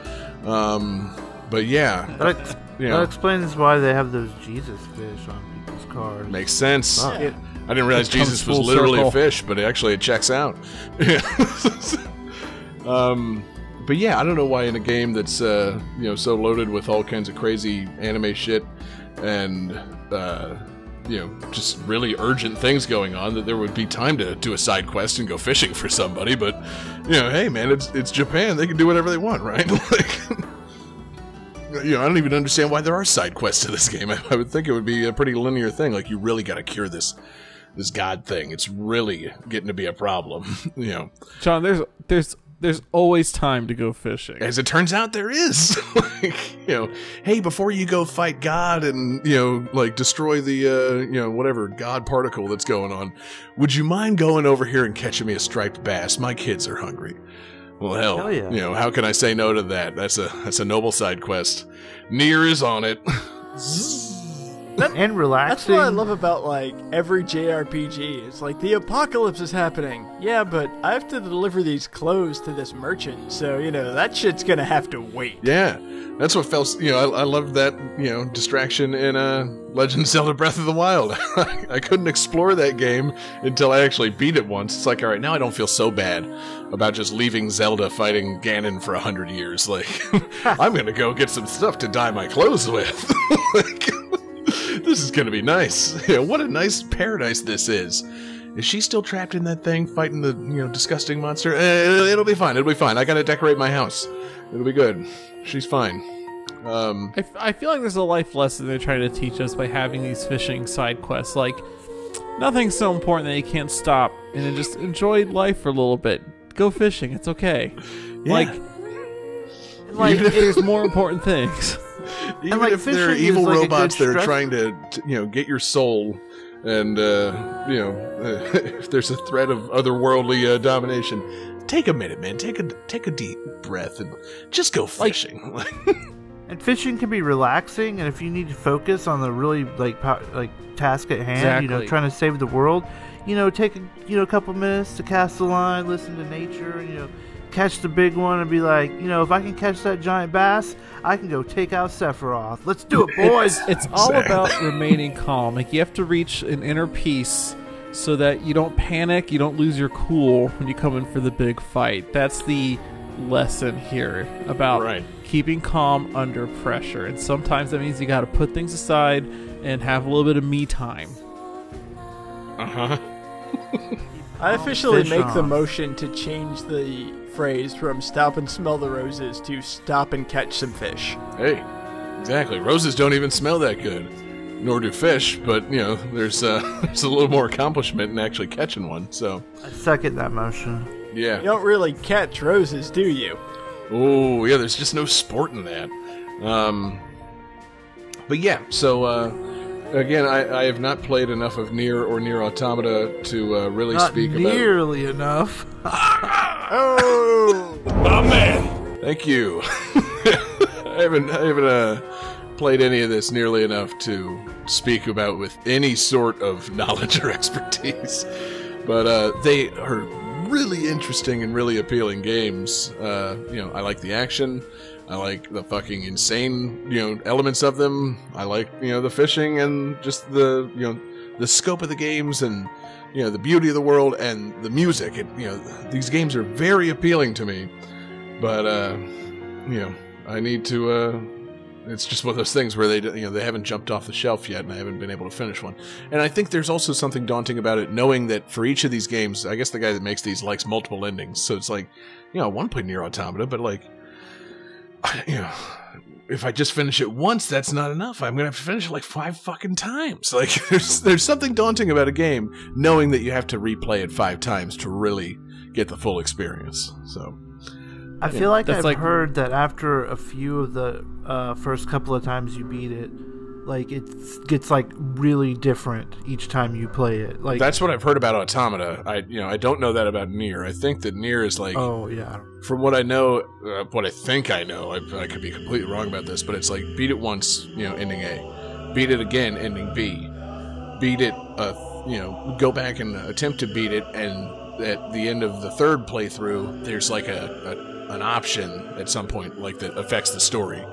Um, but yeah, That, ex- Yeah. that explains why they have those Jesus fish on people's cars. makes sense. Yeah. I didn't realize Jesus was literally circle. a fish, but it actually it checks out. um, but yeah, I don't know why in a game that's uh, you know so loaded with all kinds of crazy anime shit and uh, you know just really urgent things going on that there would be time to do a side quest and go fishing for somebody. But you know, hey man, it's it's Japan; they can do whatever they want, right? like. You know, I don't even understand why there are side quests to this game. I, I would think it would be a pretty linear thing. Like, you really got to cure this this god thing. It's really getting to be a problem. you know, John, there's there's there's always time to go fishing. as it turns out, there is. like, you know, hey, before you go fight God and you know, like destroy the uh, you know whatever god particle that's going on, would you mind going over here and catching me a striped bass? My kids are hungry. Well, hell, Hell yeah. you know, how can I say no to that? That's a that's a noble side quest. Nier is on it. and relaxing. That's what I love about like every JRPG. It's like the apocalypse is happening. Yeah, but I have to deliver these clothes to this merchant, so you know that shit's gonna have to wait. Yeah, that's what felt. You know, I, I loved that. You know, distraction in uh, Legend of Zelda: Breath of the Wild. I couldn't explore that game until I actually beat it once. It's like, all right, now I don't feel so bad about just leaving Zelda fighting Ganon for a hundred years. Like, I'm gonna go get some stuff to dye my clothes with. like, this is gonna be nice. What a nice paradise this is. Is she still trapped in that thing fighting the you know disgusting monster? Uh, it'll be fine. It'll be fine. I gotta decorate my house. It'll be good. She's fine. Um, I, f- I feel like there's a life lesson they're trying to teach us by having these fishing side quests. Like, nothing's so important that you can't stop and then just enjoy life for a little bit. Go fishing. It's okay. Like, Like, even if there's more important things. Even like, if there are evil like robots that are trying to, t- you know, get your soul, and uh, you know, if there's a threat of otherworldly uh, domination, take a minute, man. Take a take a deep breath and just go fishing. And fishing can be relaxing, and if you need to focus on the really like po- like task at hand, you know, trying to save the world, you know, take a you know a couple minutes to cast the line, listen to nature, you know, catch the big one, and be like, you know, if I can catch that giant bass, I can go take out Sephiroth. Let's do it, boys. It's all about remaining calm. Like you have to reach an inner peace so that you don't panic, you don't lose your cool when you come in for the big fight. That's the lesson here about Right. keeping calm under pressure. And sometimes that means you got to put things aside and have a little bit of me time. uh huh. I officially Fish make the motion to change the phrase from stop and smell the roses to stop and catch some fish. Hey, exactly. Roses don't even smell that good, nor do fish. But you know, there's uh, there's a little more accomplishment in actually catching one. So I second that motion. yeah. You don't really catch roses, do you? Oh, yeah, there's just no sport in that. Um, but yeah, so uh, again, I, I have not played enough of Nier or Nier Automata to uh, really Not speak about. nearly enough. Oh! My man! Thank you. I haven't I haven't uh, played any of this nearly enough to speak about with any sort of knowledge or expertise. But uh, they are really interesting and really appealing games. Uh, you know, I like the action. I like the fucking insane, you know, elements of them. I like, you know, the fishing and just the, you know, the scope of the games and, you know, the beauty of the world and the music. It, you know, these games are very appealing to me. But, uh, you know, I need to, uh, it's just one of those things where they, you know, they haven't jumped off the shelf yet, and I haven't been able to finish one. And I think there's also something daunting about it, knowing that for each of these games, I guess the guy that makes these likes multiple endings. So it's like, you know, to play Nier Automata, but like, you know, if I just finish it once, that's not enough. I'm gonna have to finish it like five fucking times. Like, there's there's something daunting about a game, knowing that you have to replay it five times to really get the full experience. So, I feel like I've like- heard that after a few of the uh, first couple of times you beat it, like it gets like really different each time you play it. Like That's what I've heard about Automata. I you know I don't know that about Nier. I think that Nier is like oh yeah, from what I know, uh, what I think I know. I, I could be completely wrong about this, but it's like beat it once, you know, ending A, beat it again, ending B, beat it, uh, you know, go back and attempt to beat it, and at the end of the third playthrough, there's like a, a an option at some point like that affects the story.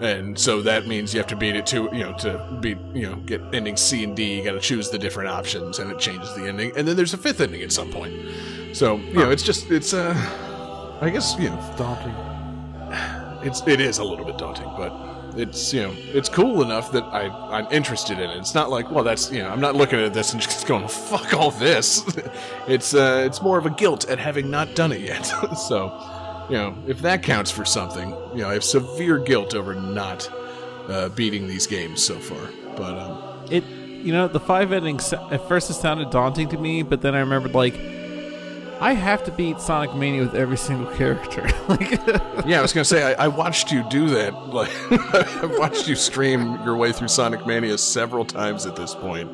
And so that means you have to beat it to, you know, to beat, you know, get ending C and D. You got to choose the different options, and it changes the ending. And then there's a fifth ending at some point. So you know, it's just, it's, uh, I guess, you know, daunting. it's it is a little bit daunting, but it's you know it's cool enough that I I'm interested in it. It's not like well that's you know I'm not looking at this and just going fuck all this. it's uh it's more of a guilt at having not done it yet. so you know if that counts for something, you know I have severe guilt over not uh, beating these games so far. But um, It, you know, the five endings at first it sounded daunting to me, but then I remembered like I have to beat Sonic Mania with every single character. like, yeah, I was gonna say I, I watched you do that. Like I've watched you stream your way through Sonic Mania several times at this point.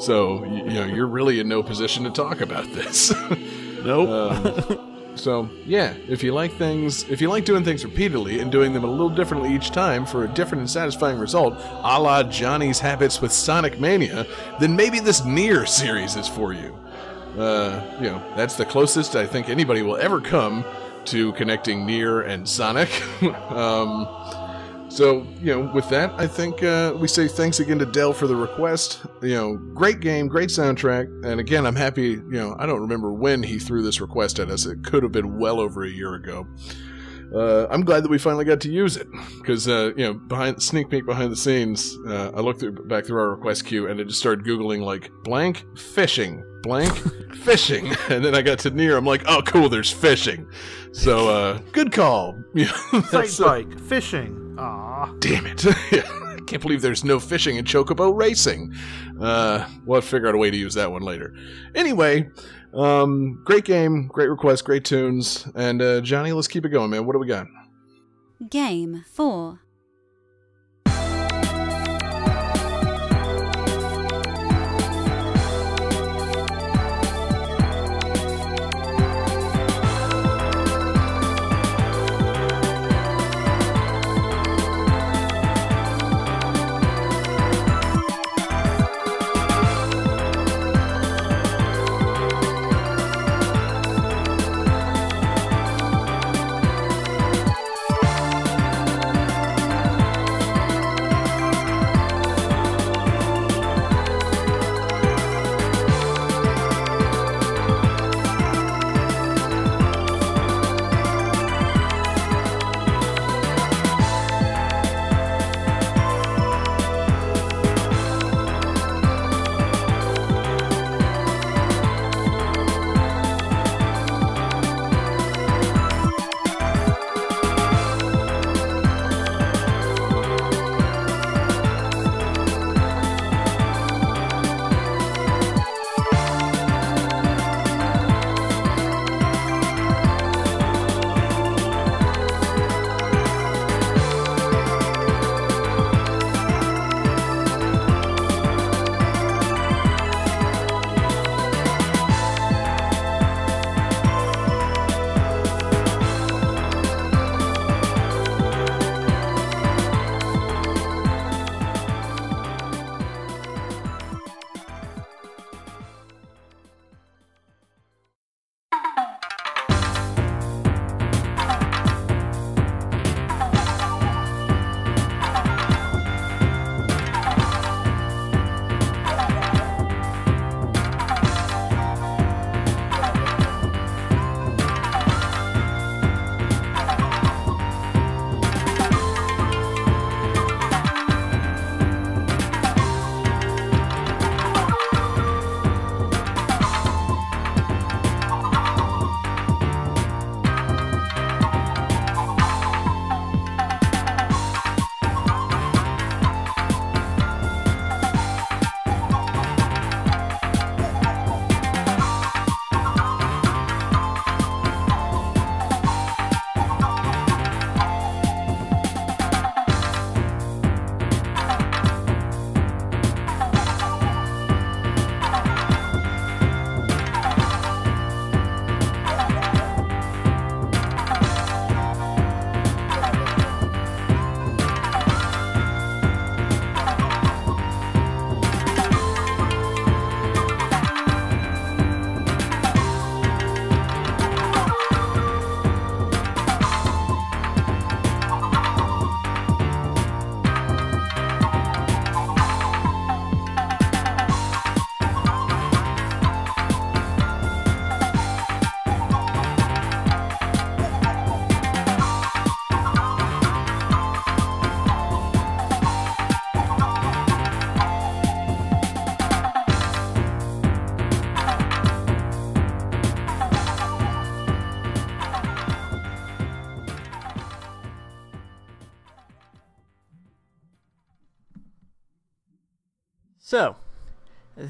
So you, you know you're really in no position to talk about this. nope. Um, so yeah, if you like things, if you like doing things repeatedly and doing them a little differently each time for a different and satisfying result, a la Johnny's habits with Sonic Mania, then maybe this Nier series is for you. Uh, you know, that's the closest I think anybody will ever come to connecting Nier and Sonic. um, so, you know, with that, I think uh, we say thanks again to Dell for the request. You know, great game, great soundtrack. And again, I'm happy, you know, I don't remember when he threw this request at us. It could have been well over a year ago. Uh, I'm glad that we finally got to use it because, uh, you know, behind sneak peek behind the scenes, uh, I looked through, back through our request queue and I just started Googling, like, blank fishing, blank fishing. And then I got to Nier, I'm like, oh, cool, there's fishing. So, uh, good call. Yeah, Fight that's, uh, bike, fishing. Aw. Damn it. Yeah, can't believe there's no fishing in Chocobo Racing. Uh, we'll figure out a way to use that one later. Anyway, um, great game, great request, great tunes. And uh, Johnny, let's keep it going, man. What do we got? Game 4.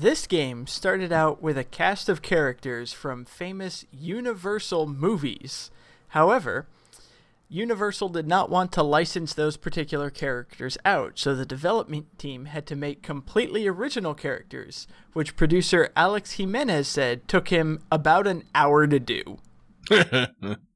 This game started out with a cast of characters from famous Universal movies. However, Universal did not want to license those particular characters out, so the development team had to make completely original characters, which producer Alex Jimenez said took him about an hour to do.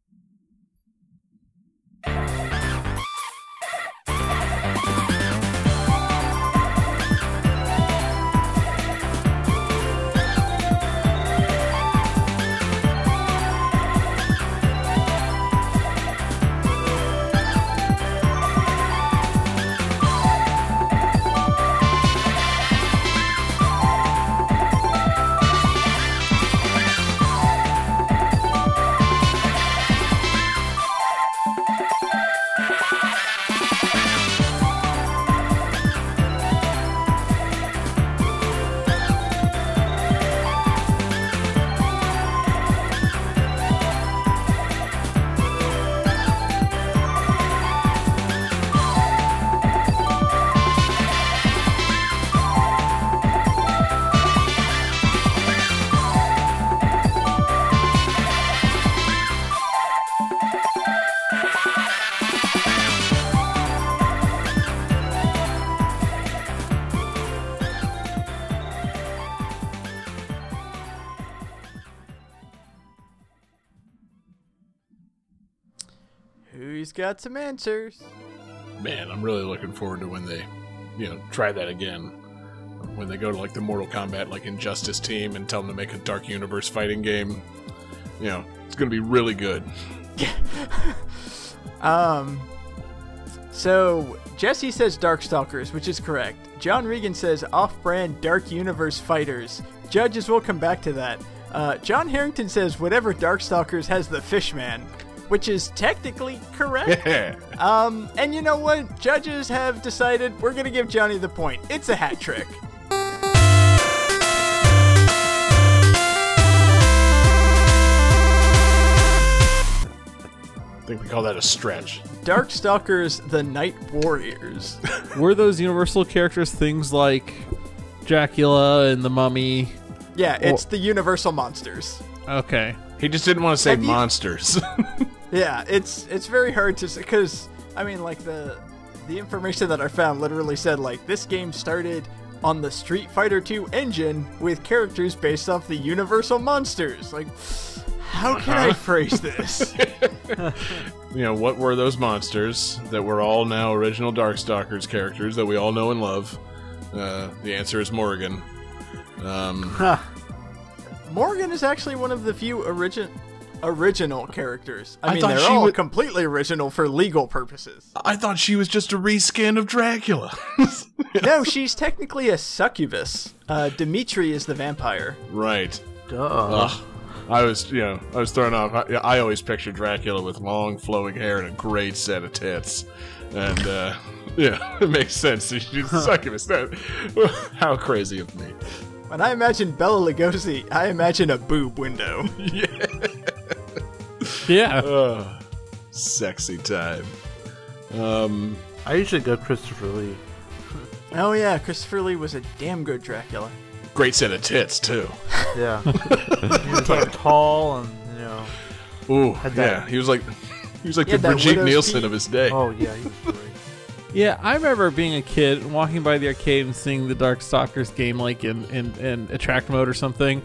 got some answers? Man, I'm really looking forward to when they, you know, try that again. When they go to like the Mortal Kombat, like Injustice team, and tell them to make a Dark Universe fighting game. You know, it's gonna be really good. Um, so Jesse says Darkstalkers, which is correct. John Regan says off-brand Dark Universe fighters. Judges will come back to that. Uh, John Harrington says whatever Darkstalkers has the Fishman, which is technically correct. Yeah. um, and you know what? Judges have decided we're gonna give Johnny the point. It's a hat trick. I think we call that a stretch. Darkstalkers, the Night Warriors. Were those universal characters things like Dracula and the Mummy? Yeah, it's the Universal monsters. Okay. He just didn't want to say monsters. Yeah, it's it's very hard to because I mean like the the information that I found literally said like this game started on the Street Fighter 2 engine with characters based off the Universal monsters. Like how can I phrase this? you know, what were those monsters that were all now original Darkstalkers characters that we all know and love? Uh, the answer is Morrigan. Um, Morrigan is actually one of the few origin original characters. I, I mean thought they're she all would- completely original for legal purposes. I thought she was just a reskin of Dracula. no, she's technically a succubus. Uh, Demitri is the vampire. right. Duh. Ugh. I was, you know, I was thrown off. I, I always picture Dracula with long flowing hair and a great set of tits. And, uh, yeah, it makes sense. She's a succubus. That- How crazy of me. When I imagine Bela Lugosi, I imagine a boob window. Yeah. Ugh. sexy time. Um, I usually go Christopher Lee. Oh yeah, Christopher Lee was a damn good Dracula. great set of tits, too. Yeah. he was like tall and you know. Ooh, Had yeah. He was like, he was like Yeah, the Brigitte Nielsen peak. of his day. Oh yeah, he was great. Yeah, I remember being a kid and walking by the arcade and seeing the Darkstalkers game like in, in, in attract mode or something.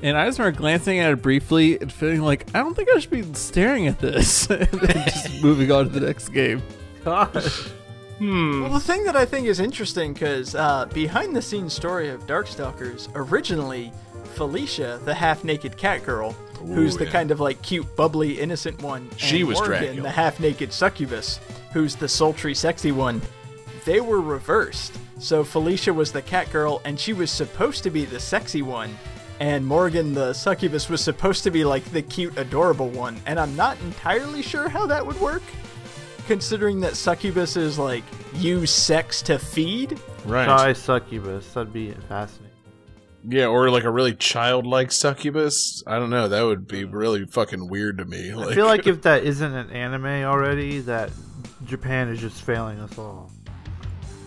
And I just remember glancing at it briefly and feeling like, I don't think I should be staring at this. and then just moving on to the next game. Gosh. Hmm. Well, the thing that I think is interesting, because uh, behind the scenes story of Darkstalkers, originally Felicia, the half naked cat girl, who's the yeah. kind of like cute, bubbly, innocent one, She and was Morrigan, Dracula. the half naked succubus, who's the sultry, sexy one, they were reversed. So Felicia was the cat girl, and she was supposed to be the sexy one. And Morrigan, the succubus, was supposed to be like the cute, adorable one. And I'm not entirely sure how that would work considering that succubus is like use sex to feed. Right. Try succubus. That'd be fascinating. Yeah, or like a really childlike succubus. I don't know. That would be really fucking weird to me. Like, I feel like if that isn't an anime already, that Japan is just failing us all.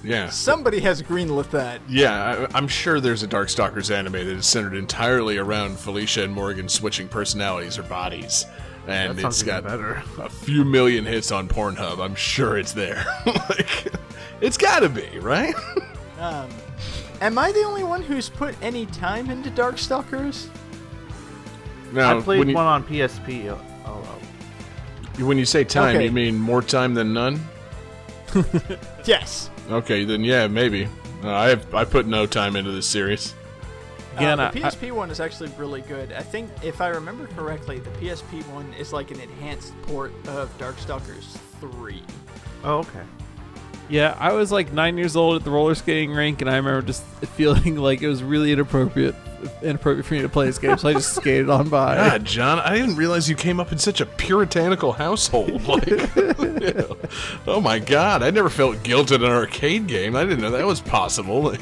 yeah, Somebody has greenlit that. yeah. I, I'm sure there's a Darkstalkers anime that is centered entirely around Felicia and Morrigan switching personalities or bodies, and That it's sounds got better. a few million hits on Pornhub. I'm sure it's there. like, it's got to be right. Um, am I the only one who's put any time into Darkstalkers? now, I played you, one on PSP. Oh, oh, when you say time, Okay. you mean more time than none? Yes. Okay, then yeah, maybe. Uh, I have I put no time into this series. Again, uh, the I- PSP one is actually really good. I think, if I remember correctly, the PSP one is like an enhanced port of Darkstalkers 3. oh, okay. Yeah, I was like nine years old at the roller skating rink, and I remember just feeling like it was really inappropriate, inappropriate for me to play this game, so I just skated on by. God, John, I didn't realize you came up in such a puritanical household. Like, you know, oh my God, I never felt guilt at an arcade game. I didn't know that was possible. Like,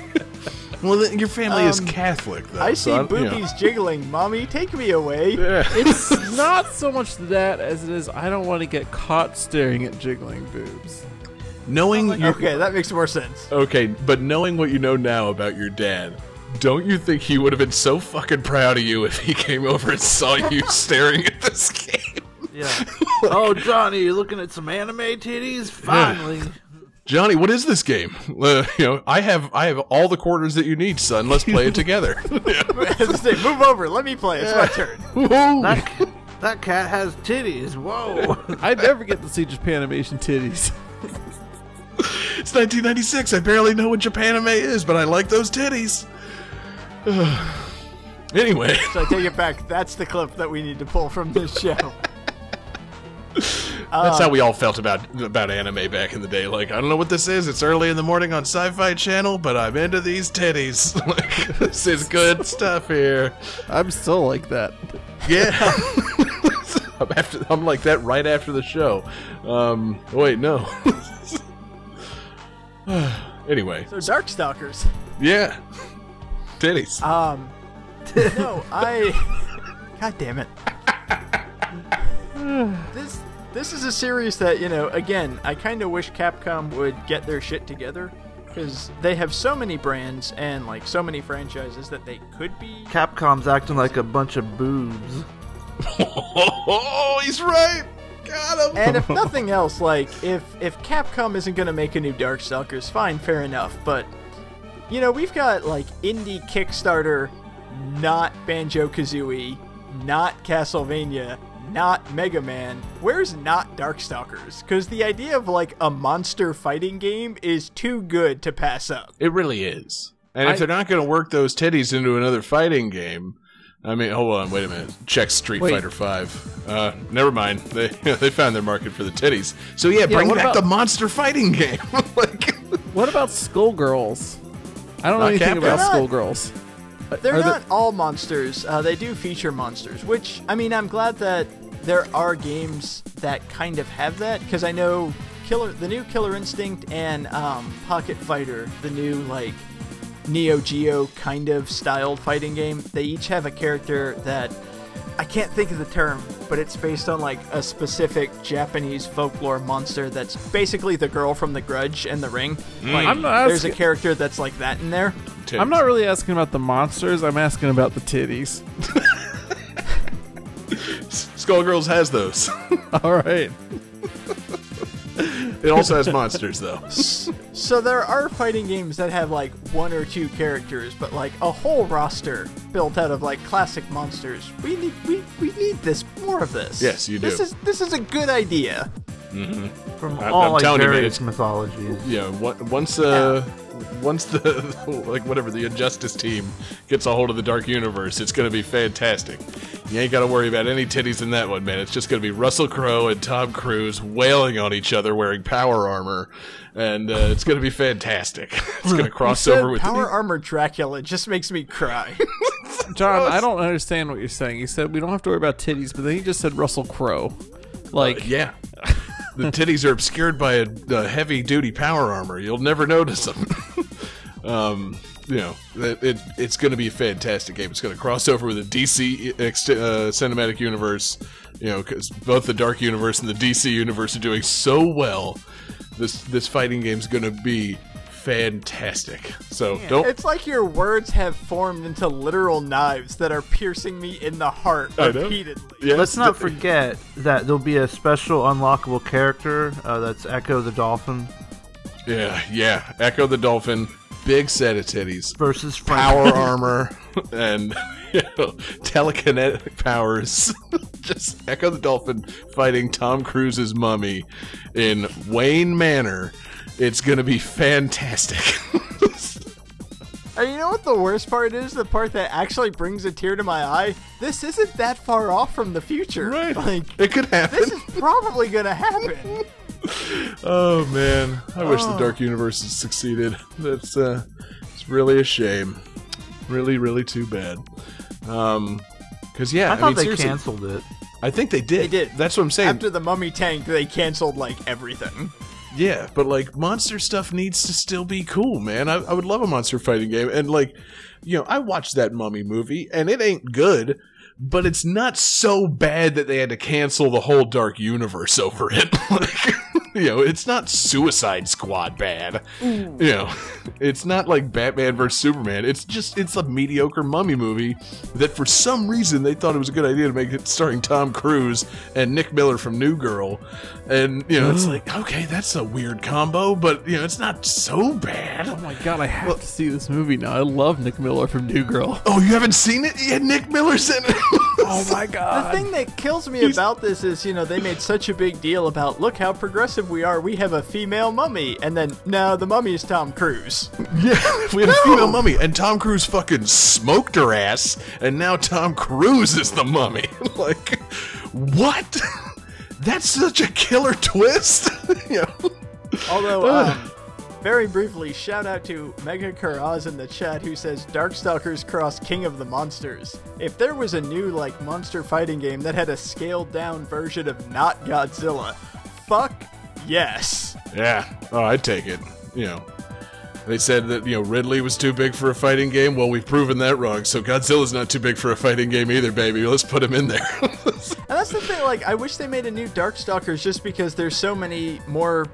well, then your family is Um, Catholic, though. I see so you know. boobies jiggling. Mommy, take me away. Yeah. It's not so much that as it is I don't want to get caught staring at jiggling boobs. Knowing you Okay, that makes more sense. okay, but knowing what you know now about your dad, don't you think he would have been so fucking proud of you if he came over and saw you staring at this game? Yeah. oh, Johnny, you're looking at some anime titties? Finally. Johnny, what is this game? Uh, you know, I have I have all the quarters that you need, son. Let's play it together. As I say, move over. Let me play. It's my turn. that, That cat has titties. Whoa. I never get to see Japanimation titties. It's 1996. I barely know what Japanime is, but I like those titties. anyway, So I take it back. That's the clip that we need to pull from this show. that's how we all felt about about anime back in the day. Like, I don't know what this is. It's early in the morning on Sci-Fi Channel, but I'm into these titties. like, this is good stuff here. I'm still like that. Yeah. I'm after. I'm like that right after the show. Um. Wait, no. anyway, So Darkstalkers. yeah. Titties. Um, no, I. God damn it. this this is a series that you know. Again, I kind of wish Capcom would get their shit together because they have so many brands and like so many franchises that they could be. Capcom's acting like a bunch of boobs. oh, he's right. Got him. And if nothing else, like if if Capcom isn't gonna make a new Darkstalkers, fine, fair enough. But you know, we've got like indie Kickstarter, not Banjo Kazooie, not Castlevania, not Mega Man. Where's not Darkstalkers? Because the idea of like a monster fighting game is too good to pass up. It really is. And I- if they're not going to work those titties into another fighting game, I mean, hold on, wait a minute. Check Street Wait. Fighter Five. Uh, never mind. They they found their market for the titties. So yeah, bring what back about- the monster fighting game. like, What about Skullgirls? I don't know Not anything Capcom. about They're not- Skullgirls. They're Are not all monsters. Uh, they do feature monsters, which I mean, I'm glad that there are games that kind of have that because I know Killer, the new Killer Instinct, and um, Pocket Fighter, the new like Neo Geo kind of styled fighting game. They each have a character that I can't think of the term, but it's based on like a specific Japanese folklore monster that's basically the girl from The Grudge and The Ring. Mm. Like, I'm not there's a character that's like that in there. titties. I'm not really asking about the monsters. I'm asking about the titties. Skullgirls has those. All right. it also has monsters though. So there are fighting games that have like one or two characters, but like a whole roster built out of like classic monsters. We need we, we need this more of this. Yes, you do. This is this is a good idea. From I'm- all I'm like telling you, man, various it's- mythologies. Yeah, on- once uh, once the like whatever the Injustice team gets a hold of the Dark Universe, it's gonna be fantastic. You ain't got to worry about any titties in that one, man. It's just gonna be Russell Crowe and Tom Cruise wailing on each other wearing power armor, and uh, it's gonna be fantastic. It's gonna cross Said over with Power Armor Dracula just makes me cry. John, I don't understand what you're saying. You said we don't have to worry about titties, but then you just said Russell Crowe. Like, Uh, yeah. The titties are obscured by a, a heavy duty power armor. You'll never notice them. um, you know, it, it, it's going to be a fantastic game. It's going to cross over with the DC ex- uh, cinematic universe. You know, because both the Dark Universe and the DC universe are doing so well. This this fighting game's going to be fantastic. So don't. it's like your words have formed into literal knives that are piercing me in the heart repeatedly. Yes, Let's not forget that there'll be a special unlockable character uh, that's Ecco the Dolphin Yeah, yeah. Ecco the Dolphin, big set of titties. versus Frank. power armor and you know, telekinetic powers. Just Ecco the Dolphin fighting Tom Cruise's mummy in Wayne Manor. It's gonna be fantastic. And you know what the worst part is? The part that actually brings a tear to my eye? This isn't that far off from the future. right? Like, it could happen. this is probably gonna happen. Oh man, I wish the Oh. Dark Universe had succeeded. That's uh, it's really a shame. Really, really too bad. Um, because yeah, I thought mean, they seriously, canceled it. I think they did. They did. That's what I'm saying. After the mummy tank, they canceled like everything. Yeah, but like monster stuff needs to still be cool, man. I, I would love a monster fighting game, and like, you know, I watched that Mummy movie, and it ain't good, but it's not so bad that they had to cancel the whole Dark Universe over it. like, you know, it's not Suicide Squad bad. Mm. You know, it's not like Batman vs Superman. It's just it's a mediocre Mummy movie that for some reason they thought it was a good idea to make it starring Tom Cruise and Nick Miller from New Girl, and you know, it's like okay, that's a weird combo, but you know, it's not so bad. oh my god, I have to see this movie now. I love Nick Miller from New Girl. Oh, you haven't seen it yet? Nick Miller's in it. oh my god. The thing that kills me about this is, you know, they made such a big deal about look how progressive we are. We have a female mummy, and then no, the mummy is Tom Cruise. Yeah, we had a female mummy, and Tom Cruise fucking smoked her ass, and now Tom Cruise is the mummy. like, what? That's such a killer twist. you know? Although, um, very briefly, shout out to Mega Karaz in the chat who says Darkstalkers cross King of the Monsters. If there was a new like monster fighting game that had a scaled down version of not Godzilla, fuck yes. Yeah. Oh, I'd take it. You know. They said that, you know, Ridley was too big for a fighting game. Well, we've proven that wrong. So Godzilla's not too big for a fighting game either, baby. Let's put him in there. And that's the thing, like, I wish they made a new Darkstalkers just because there's so many more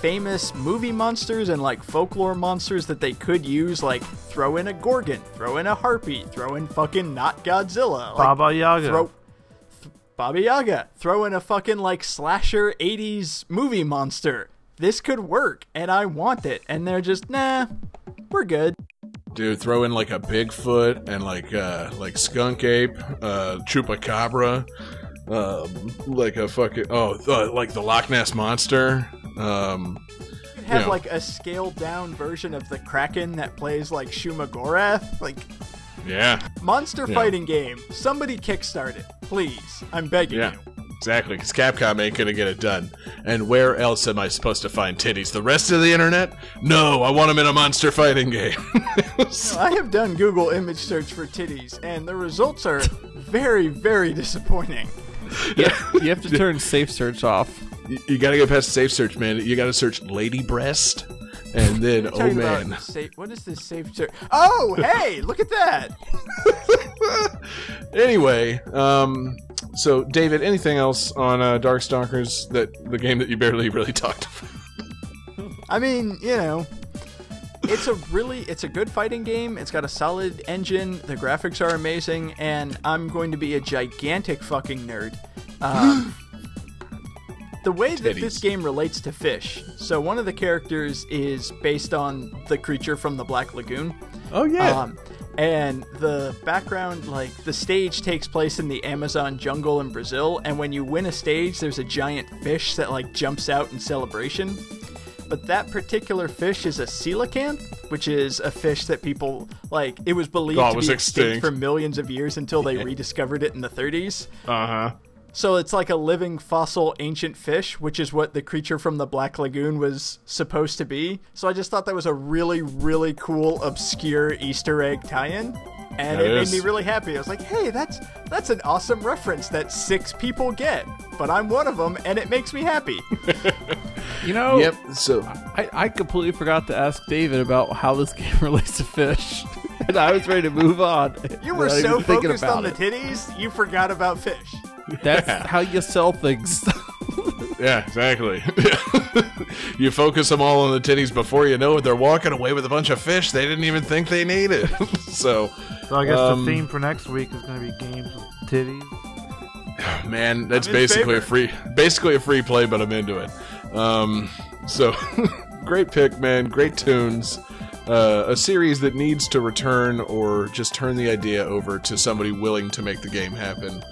famous movie monsters and, like, folklore monsters that they could use. Like, throw in a Gorgon, throw in a Harpy, throw in fucking not Godzilla. Like, Baba Yaga. Throw. th- Baba Yaga. Throw in a fucking, like, slasher 80s movie monster. This could work, and I want it. And they're just, nah, we're good. Dude, throw in like a Bigfoot and like uh like skunk ape, uh chupacabra, um like a fucking oh uh, like the Loch Ness monster. Um have Yeah. like a scaled down version of the Kraken that plays like Shumagorath. Like yeah. monster Yeah. fighting game. Somebody kickstart it, please. I'm begging Yeah. you. Exactly, because Capcom ain't gonna get it done. And where else am I supposed to find titties? The rest of the internet? No, I want them in a monster fighting game. I have done Google image search for titties, and the results are very, very disappointing. yeah, you have to turn safe search off. You, gotta get past safe search, man. You gotta search lady breast, and then oh man, safe, what is this safe search? Oh, hey, look at that! anyway, um, so David, anything else on uh, Darkstalkers that the game that you barely really talked about? I mean, you know, it's a really it's a good fighting game. It's got a solid engine. The graphics are amazing, and I'm going to be a gigantic fucking nerd. Um, the way that this game relates to fish. So one of the characters is based on the creature from the Black Lagoon. Oh yeah, Um, and the background, like the stage, takes place in the Amazon jungle in Brazil. And when you win a stage, there's a giant fish that like jumps out in celebration. But that particular fish is a coelacanth, which is a fish that people like. It was believed it to was be extinct extinct. for millions of years until they rediscovered it in the 30s. uh huh. So it's like a living fossil ancient fish, which is what the creature from the Black Lagoon was supposed to be. So I just thought that was a really, really cool, obscure Easter egg tie-in. And That it is. made me really happy. I was like, "Hey, that's that's an awesome reference that six people get, but I'm one of them, and it makes me happy." You know, Yep. So I, I completely forgot to ask David about how this game relates to fish. and I was ready to move on. You were so focused about on the it. titties, you forgot about fish. That's how you sell things. yeah, exactly. you focus them all on the titties before you know it. They're walking away with a bunch of fish they didn't even think they needed. so, So I guess Um, the theme for next week is going to be games with titties. man, that's I'm in basically a free, basically a free play, but I'm into it. Um, so, great pick, man. Great tunes. Uh, a series that needs to return or just turn the idea over to somebody willing to make the game happen.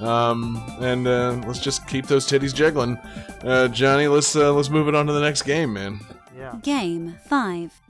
Um, and uh, let's just keep those titties jiggling. Uh, Johnny, let's uh, let's move it on to the next game, man. Yeah. Game 5.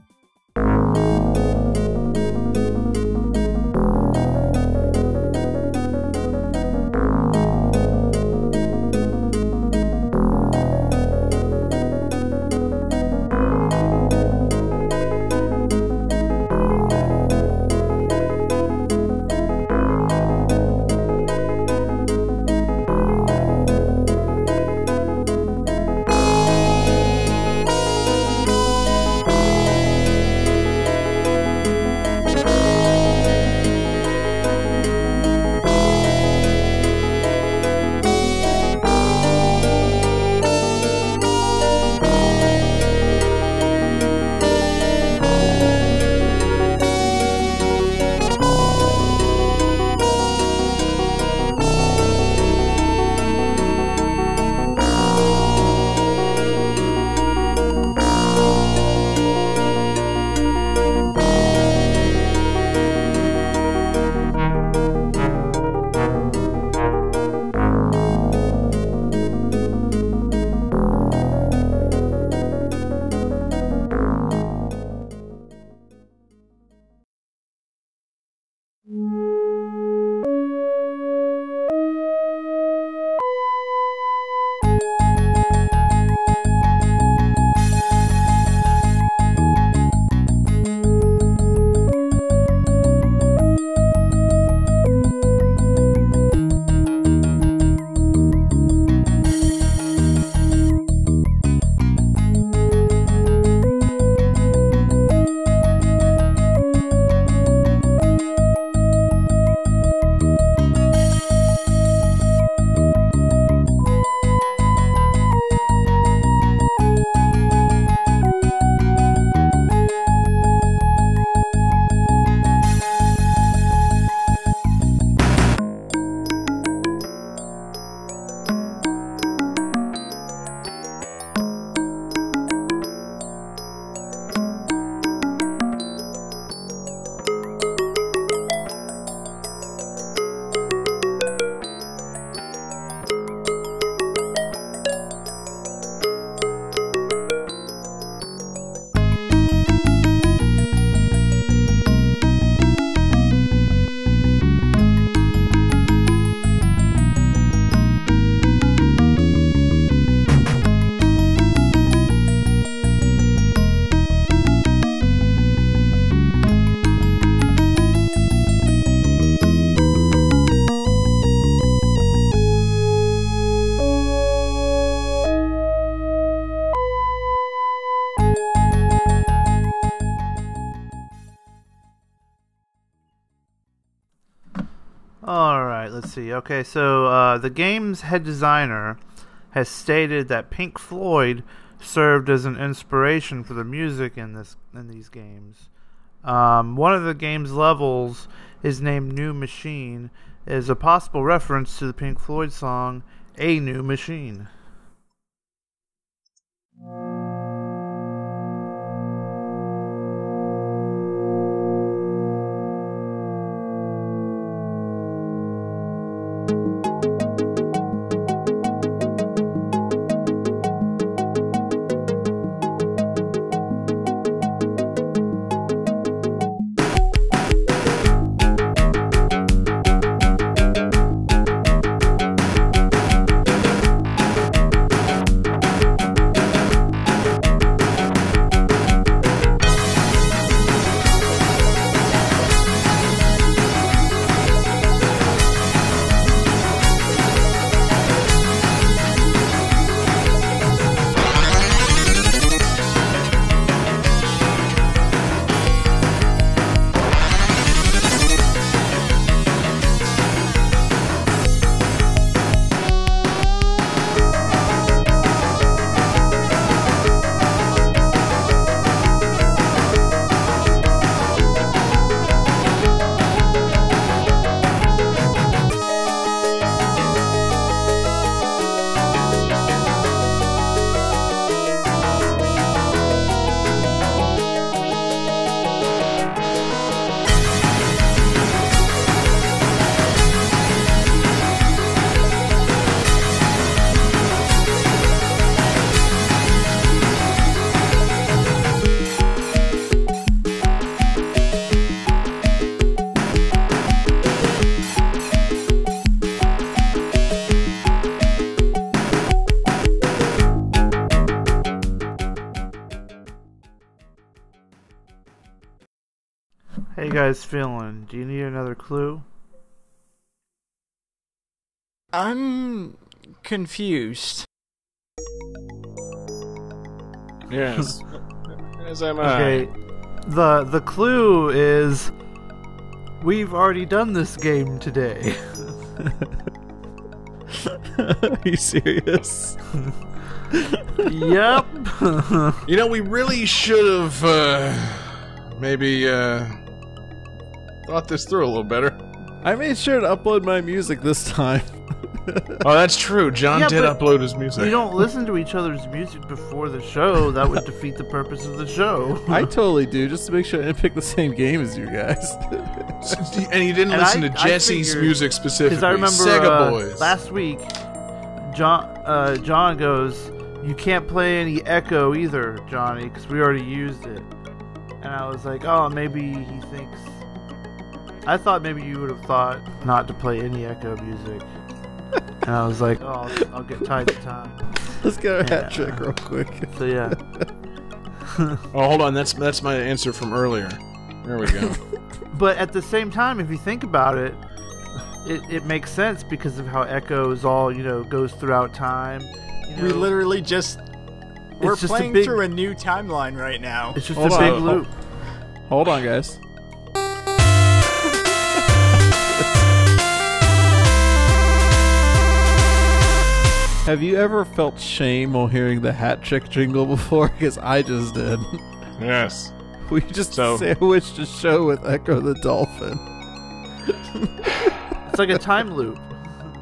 See. Okay, so uh, the game's head designer has stated that Pink Floyd served as an inspiration for the music in this in these games. Um, one of the game's levels is named New Machine, is a possible reference to the Pink Floyd song "A New Machine." Guys feeling? Do you need another clue? I'm confused. Yes. As am I. Okay. The the clue is we've already done this game today. Are you serious? yep. You know, we really should have uh, maybe uh, thought this through a little better. I made sure to upload my music this time. Oh, that's true. John Yeah, did but upload his music. we don't listen to each other's music before the show. That would defeat the purpose of the show. I totally do, just to make sure I didn't pick the same game as you guys. and you didn't And listen I- to I Jesse's figured- music specifically. Because I remember Sega uh, Boys. last week, John uh, John goes, "You can't play any Ecco either, Johnny, because we already used it." And I was like, "Oh, maybe he thinks." I thought maybe you would have thought not to play any Ecco music. and I was like, "Oh, I'll, I'll get tied to time." Let's get our Yeah. hat trick real quick. So yeah, Oh, hold on. That's that's my answer from earlier. There we go. but at the same time, if you think about it, it, it makes sense because of how Ecco is all you know goes throughout time. You We literally just we're just a playing big- through a new timeline right now. It's just Hold a on, big hold- loop. Hold on, guys. Have you ever felt shame while hearing the hat trick jingle before? Because I just did. yes. We just So- sandwiched a show with Ecco the Dolphin. It's like a time loop.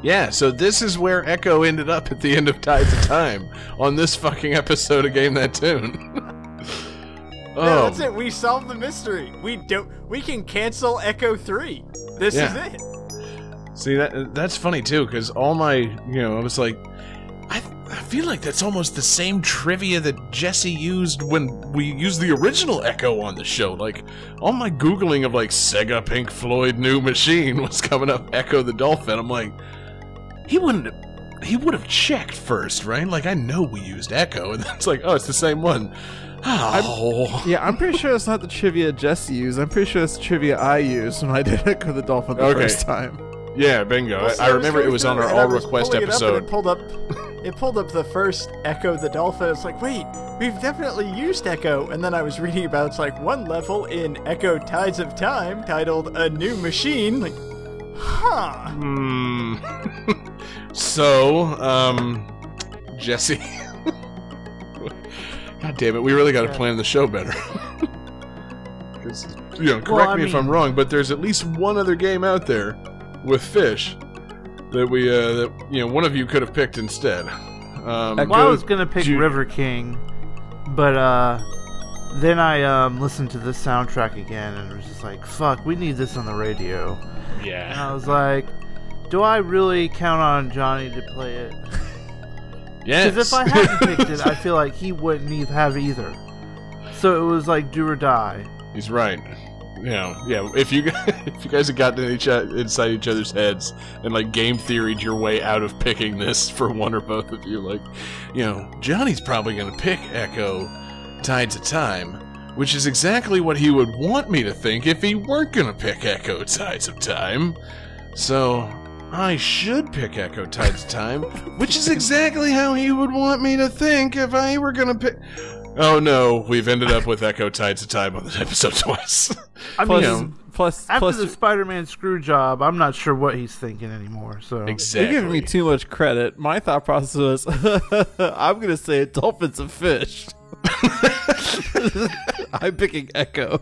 Yeah, so this is where Ecco ended up at the end of Tides of Time on this fucking episode of Game That Tune. Yeah, oh, that's it. We solved the mystery. We don't. We can cancel Ecco Three. This Yeah. is it. see that that's funny too, because all my you know I was like, I I feel like that's almost the same trivia that Jesse used when we used the original Ecco on the show. Like all my googling of like Sega Pink Floyd New Machine was coming up Ecco the Dolphin. I'm like, he wouldn't. He would have checked first, right? Like I know we used Ecco, and it's like, oh, it's the same one. Oh, Yeah, I'm pretty sure it's not the trivia Jesse used. I'm pretty sure it's the trivia I used when I did Ecco the Dolphin the Okay. first time. yeah, bingo. Well, see, I, I remember it was on our all was request pulling it up episode. It pulled up. It pulled up the first Ecco the Dolphin. It's like, wait, we've definitely used Ecco. And then I was reading about it's like one level in Ecco Tides of Time titled "A New Machine." Like, huh? Huh. Hmm. so, um, Jesse. God damn it, we really got to plan the show better. you know, correct Well, I me if I'm wrong, but there's at least one other game out there with fish that we, uh, that you know, one of you could have picked instead. Um, Ecco- Well, I was gonna pick Ju- River King, but uh, then I um listened to this soundtrack again and was just like, "Fuck, we need this on the radio." Yeah. And yeah, I was like, "Do I really count on Johnny to play it?" yes. Because if I hadn't picked it, I feel like he wouldn't even have either. So it was like do or die. He's right. You know, yeah. If you if you guys had gotten each, inside each other's heads and like game theoried your way out of picking this for one or both of you, like, you know, Johnny's probably gonna pick Ecco Tides of Time, which is exactly what he would want me to think if he weren't gonna pick Ecco Tides of Time. So I should pick Ecco Tides of Time, which is exactly how he would want me to think if I were gonna pick. Oh no, we've ended up with Ecco Tides of Time on this episode twice. I Plus, mean, plus, after plus, the Spider-Man screw job, I'm not sure what he's thinking anymore. So exactly. you're giving me too much credit. My thought process was, I'm gonna say a dolphin's a fish. I'm picking Ecco.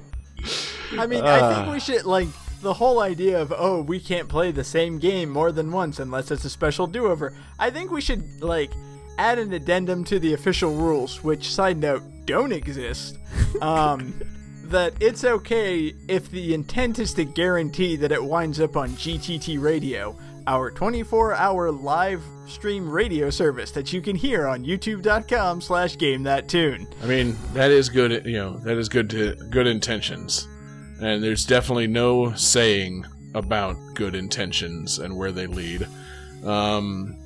I mean, I think ah. we should like the whole idea of oh, we can't play the same game more than once unless it's a special do-over. I think we should like add an addendum to the official rules, which side note don't exist. Um, that it's okay if the intent is to guarantee that it winds up on GTT Radio, our 24-hour live stream radio service that you can hear on youtube.com slash game that tune. I mean, that is good. You know, that is good to good intentions, and there's definitely no saying about good intentions and where they lead. Um,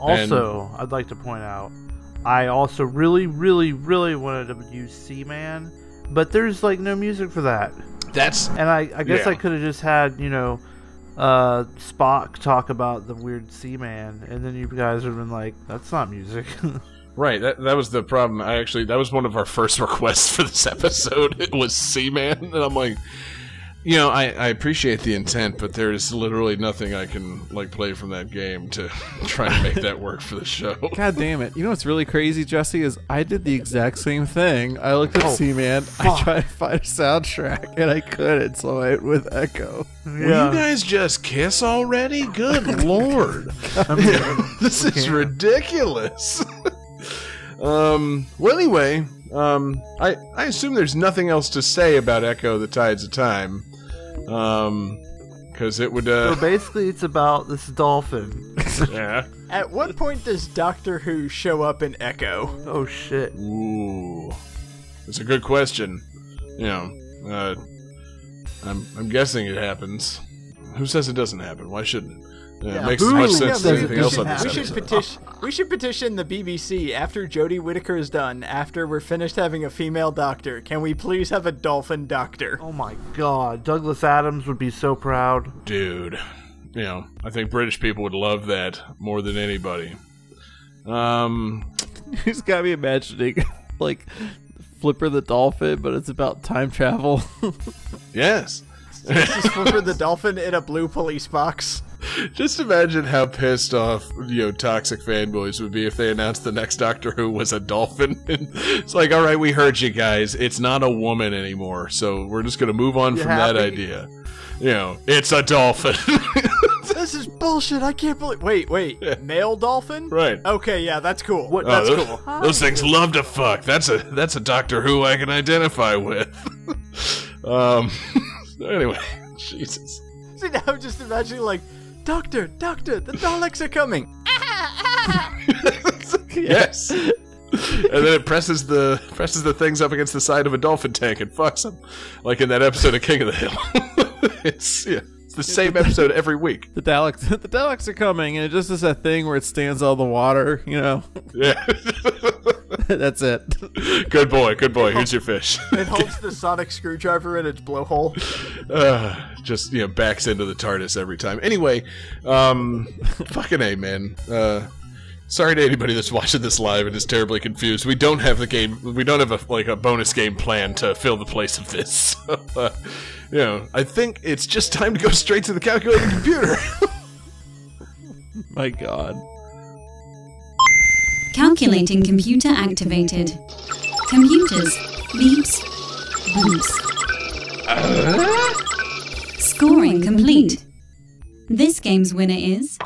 Also, I'd like to point out, I also really, really, really wanted to use Seaman, but there's like no music for that. that's And I, I guess Yeah. I could have just had, you know, uh, Spock talk about the weird Seaman, and then you guys would have been like, that's not music. right. That that was the problem. I actually that was one of our first requests for this episode. It was Seaman, and I'm like. You know, I, I appreciate the intent, but there is literally nothing I can like play from that game to try to make that work for the show. God damn it! You know what's really crazy, Jesse? Is I did the exact same thing. I looked up Oh, Seaman. I tried to find a soundtrack, and I couldn't. So I went with Ecco. Will you guys just kiss already? Good lord. I mean, this is ridiculous. Um, well, anyway, um, I, I assume there's nothing else to say about Ecco the Tides of Time. Um, because it would, Uh... so basically, it's about this dolphin. yeah. At what point does Doctor Who show up in Ecco? Oh shit! Ooh. That's a good question. You know, uh, I'm, I'm guessing it happens. Who says it doesn't happen? Why shouldn't it? Yeah, it makes who as much says sense as anything else doesn't on this We should petition. We should petition the BBC after Jodie Whittaker is done. After we're finished having a female doctor, can we please have a dolphin doctor? Oh my god, Douglas Adams would be so proud. Dude, you know, I think British people would love that more than anybody. Um, He's got me imagining like Flipper the dolphin, but it's about time travel. yes. This is Flipper the dolphin in a blue police box. Just imagine how pissed off, you know, toxic fanboys would be if they announced the next Doctor Who was a dolphin. it's like, all right, we heard you guys. It's not a woman anymore, so we're just gonna move on You from that idea. You know, it's a dolphin. This is bullshit. I can't believe. Wait, wait. Male dolphin? right. Okay, yeah, that's cool. What- Oh, That's those, cool. those things love to fuck. That's a that's a Doctor Who I can identify with. um. Anyway, Jesus. See, now I'm just imagining like, Doctor, Doctor, the Daleks are coming. yes. and then it presses the presses the things up against the side of a dolphin tank and fucks them, like in that episode of King of the Hill. it's yeah, it's the same episode every week. the Daleks, the Daleks are coming, and it just is that thing where it stands on the water. You know, Yeah. that's it. good boy, good boy. Here's your fish. It holds the sonic screwdriver in its blowhole. uh, just you know backs into the TARDIS every time. Anyway, um, fucking a man. Uh, sorry to anybody that's watching this live and is terribly confused. We don't have the game. We don't have a like a bonus game plan to fill the place of this. So, uh, you know, I think it's just time to go straight to the calculating computer. My God. Calculating computer activated. Computers. Beeps. Boops. Scoring complete. This game's winner is.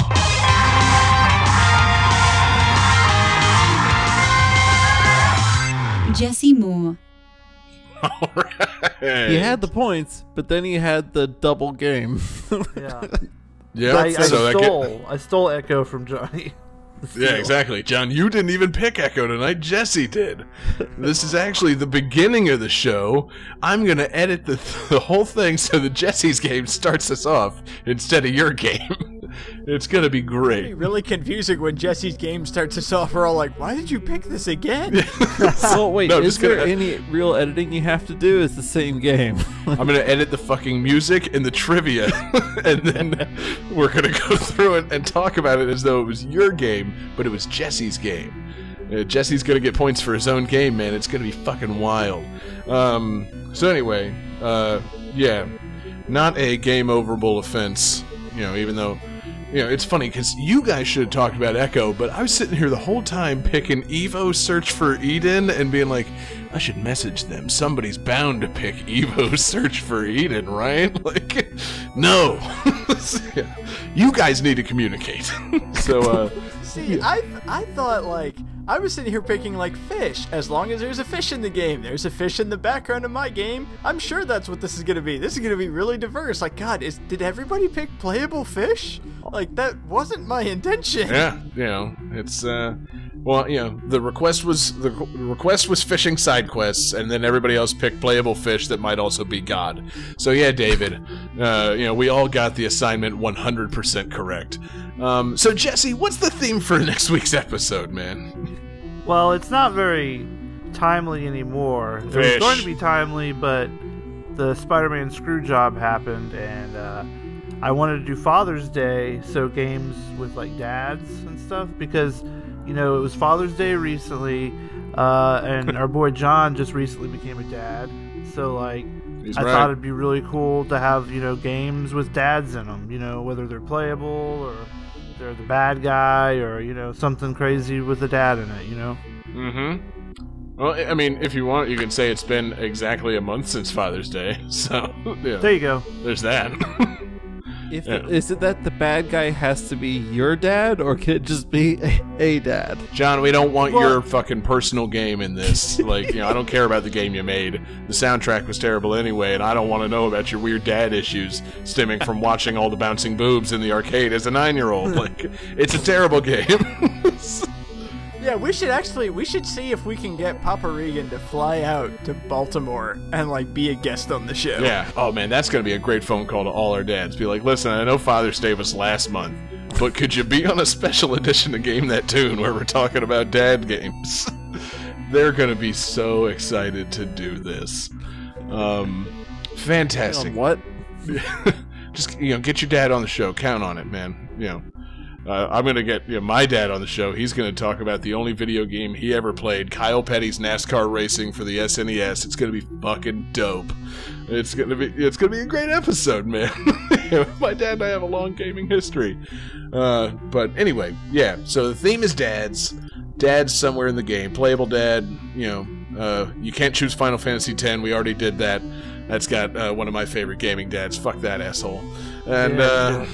Jesse Moore. All right. He had the points, but then he had the double game. Yeah. Yeah. I, I so that get- stole. I stole Ecco from Johnny. Yeah, exactly. John, you didn't even pick Ecco tonight. Jesse did. This is actually the beginning of the show. I'm going to edit the, the whole thing so that Jesse's game starts us off instead of your game. It's going to be It'd be great. really confusing when Jesse's game starts us off. We're all like, "Why did you pick this again?" well, wait, No, is just there gonna- any real editing you have to do? It's the same game. I'm going to edit the fucking music and the trivia, and then we're going to go through it and talk about it as though it was your game, but it was Jesse's game. Uh, Jesse's going to get points for his own game, man. It's going to be fucking wild. Um, so anyway, uh, yeah, not a game overable offense. You know, even though, you know, it's funny because you guys should have talked about Ecco, but I was sitting here the whole time picking Evo Search for Eden and being like, I should message them. Somebody's bound to pick Evo Search for Eden, right? Like, no. you guys need to communicate. so, uh, See, I th- I thought like I was sitting here picking like fish. As long as there's a fish in the game, there's a fish in the background of my game. I'm sure that's what this is gonna be. This is gonna be really diverse. Like, God, is did everybody pick playable fish? Like that wasn't my intention. yeah, you know, it's uh, well, you know, the request was the request was fishing side quests, and then everybody else picked playable fish that might also be God. So yeah, David, uh, you know, we all got the assignment 100% correct. Um, so Jesse, what's the theme for next week's episode, man? Well, it's not very timely anymore. It was going to be timely, but the Spider-Man screw job happened, and uh, I wanted to do Father's Day, so games with like dads and stuff, because you know it was Father's Day recently, uh, and our boy John just recently became a dad. So like, He's I right. thought it'd be really cool to have you know games with dads in them. You know whether they're playable or they're the bad guy or you know something crazy with a dad in it. You know. Mm-hmm. Well, I mean, if you want, you can say it's been exactly a month since Father's Day. So, yeah, There you go. there's that. If Yeah. is it that the bad guy has to be your dad, or can it just be a, a dad? John, we don't want Well- your fucking personal game in this. Like, you know, I don't care about the game you made. The soundtrack was terrible anyway, and I don't want to know about your weird dad issues stemming from watching all the bouncing boobs in the arcade as a nine-year-old. Like, it's a terrible game. Yeah, we should actually we should see if we can get Papa Regan to fly out to Baltimore and like be a guest on the show. yeah. Oh man, that's gonna be a great phone call to all our dads. Be like, listen, I know Father's Day was last month, but could you be on a special edition of Game That Tune where we're talking about dad games? They're gonna be so excited to do this. Um, fantastic. On what? just you know get your dad on the show count on it man you know uh, i'm gonna get you know, my dad on the show. He's gonna talk about the only video game he ever played kyle petty's nascar racing for the snes it's gonna be fucking dope. It's gonna be it's gonna be a great episode man. My dad and i have a long gaming history. Uh, but anyway yeah so the theme is dads. Dad's somewhere in the game. Playable dad you know uh, you can't choose final fantasy x we already did that. That's got uh, one of my favorite gaming dads. Fuck that asshole. And Yeah, uh,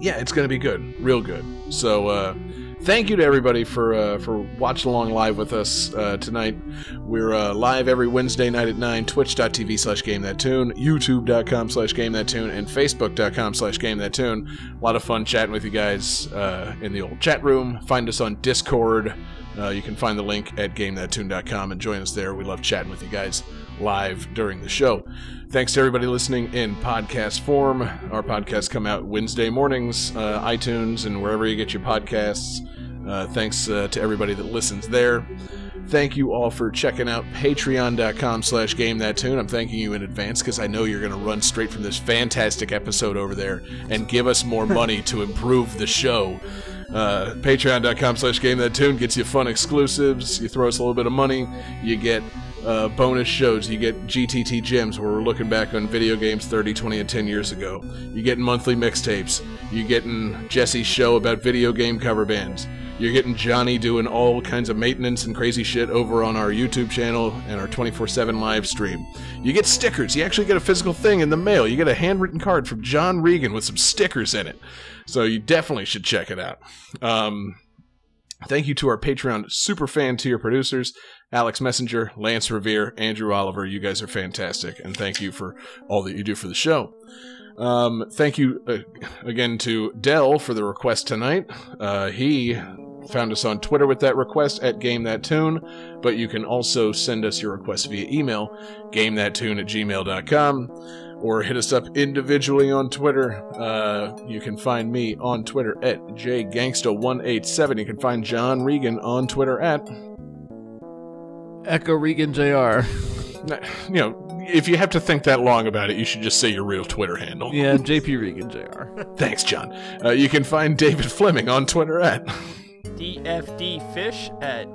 yeah, it's gonna be good, real good. So uh, thank you to everybody for uh, for watching along live with us uh, tonight. We're uh, live every Wednesday night at nine. Twitch.tv slash Game That Tune, YouTube.com slash Game That Tune, and Facebook.com slash Game That Tune. A lot of fun chatting with you guys uh, in the old chat room. Find us on Discord. Uh, you can find the link at GameThatTune.com and join us there. We love chatting with you guys live during the show. Thanks to everybody listening in podcast form. Our podcasts come out Wednesday mornings, uh, iTunes, and wherever you get your podcasts. Uh, thanks uh, to everybody that listens there. Thank you all for checking out patreon.com slash game that tune. I'm thanking you in advance because I know you're going to run straight from this fantastic episode over there and give us more money to improve the show. Uh, Patreon.com slash Game That Tune gets you fun exclusives. You throw us a little bit of money, you get uh, bonus shows. You get GTT Gems, where we're looking back on video games 30, 20, and 10 years ago. You get monthly mixtapes. You getting Jesse's show about video game cover bands. You're getting Johnny doing all kinds of maintenance and crazy shit over on our YouTube channel and our 24 7 live stream. You get stickers. You actually get a physical thing in the mail. You get a handwritten card from John Regan with some stickers in it. So you definitely should check it out. Um, thank you to our Patreon super fan tier producers Alex Messenger, Lance Riviere, Andrew Oliver. You guys are fantastic. And thank you for all that you do for the show. Um, thank you uh, again to Dell for the request tonight. Uh, he found us on Twitter with that request at Game That Tune, but you can also send us your request via email, gamethattune at gmail.com, or hit us up individually on Twitter. Uh, you can find me on Twitter at jgangsta187. You can find John Regan on Twitter at Echo Regan Jr. you know, if you have to think that long about it, you should just say your real Twitter handle. Yeah, JP Regan Jr. Thanks, John. Uh, you can find David Fleming on Twitter at DFDFish at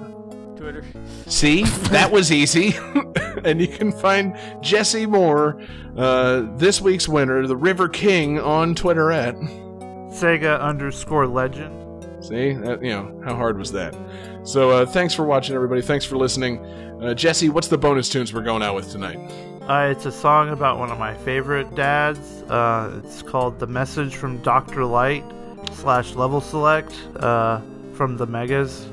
Twitter. See, that was easy. and you can find Jesse Moore, uh, this week's winner, the River King, on Twitter at Sega underscore legend. See, that, you know, how hard was that? So, uh, thanks for watching, everybody. Thanks for listening. Uh, Jesse, what's the bonus tunes we're going out with tonight? Uh, it's a song about one of my favorite dads. Uh, it's called "The Message from Doctor Light" slash Level Select uh, from the Megas.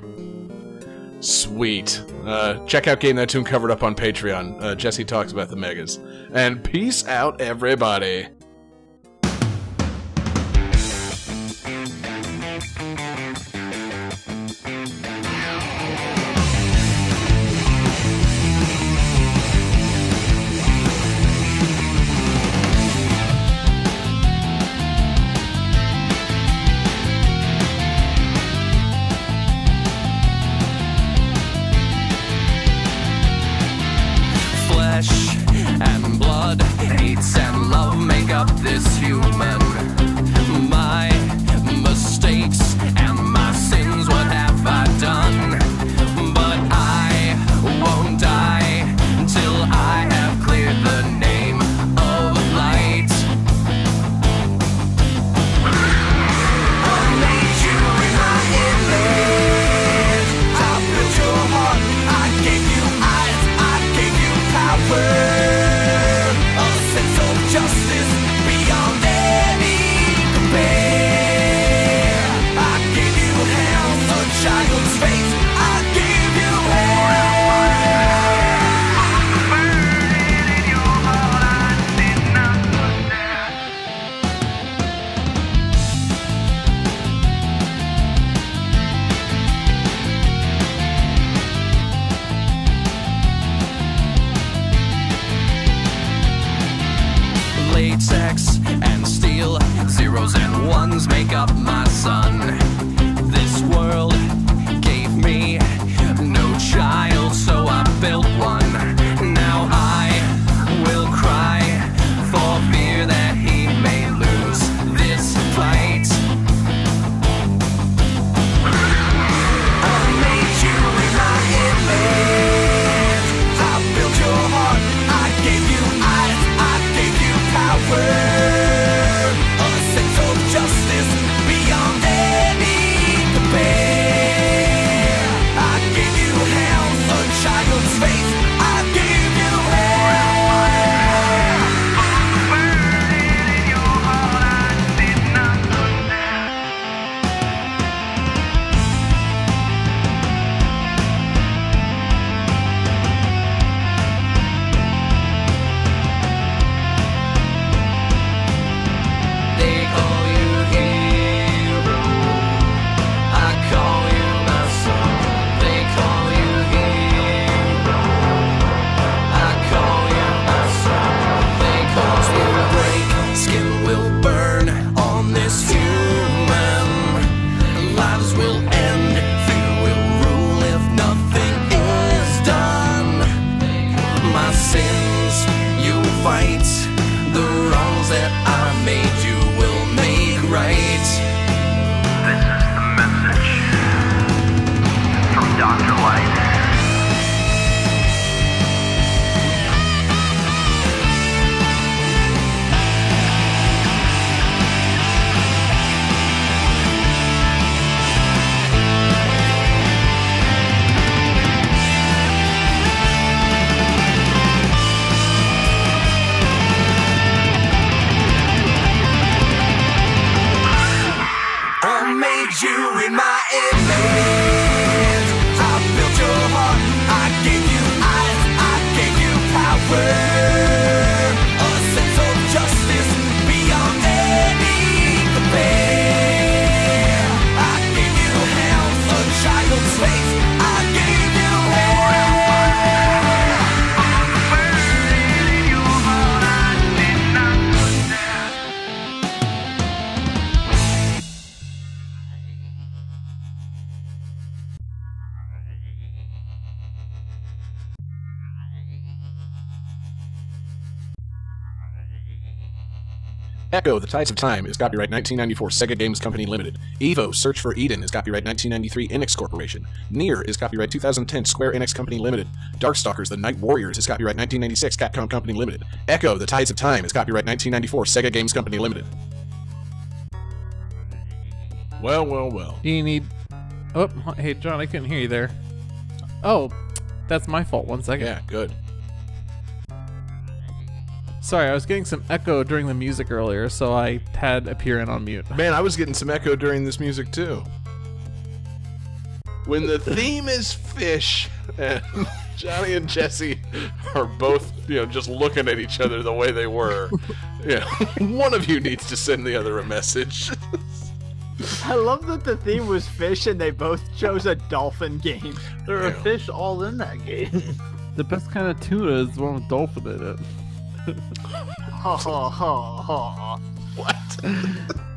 Sweet. Uh, check out Game That Tune covered up on Patreon. Uh, Jesse talks about the megas. And peace out, everybody. Ecco: The Tides of Time is copyright 1994 Sega Games Company Limited. Evo: Search for Eden is copyright 1993 Enix Corporation. Nier is copyright 2010 Square Enix Company Limited. Darkstalkers: The Night Warriors is copyright 1996 Capcom Company Limited. Ecco: The Tides of Time is copyright 1994 Sega Games Company Limited. Well, well, well. Do you need? Oh, hey John, I couldn't hear you there. Oh, that's my fault. One second. Yeah, good. Sorry, I was getting some echo during the music earlier, so I had appearing on mute. Man, I was getting some echo during this music too. When the theme is fish, and Johnny and Jesse are both, you know, just looking at each other the way they were. Yeah, one of you needs to send the other a message. I love that the theme was fish and they both chose a dolphin game. There are Yeah. fish all in that game. The best kind of tuna is the one with dolphin in it. Ha ha ha ha. what?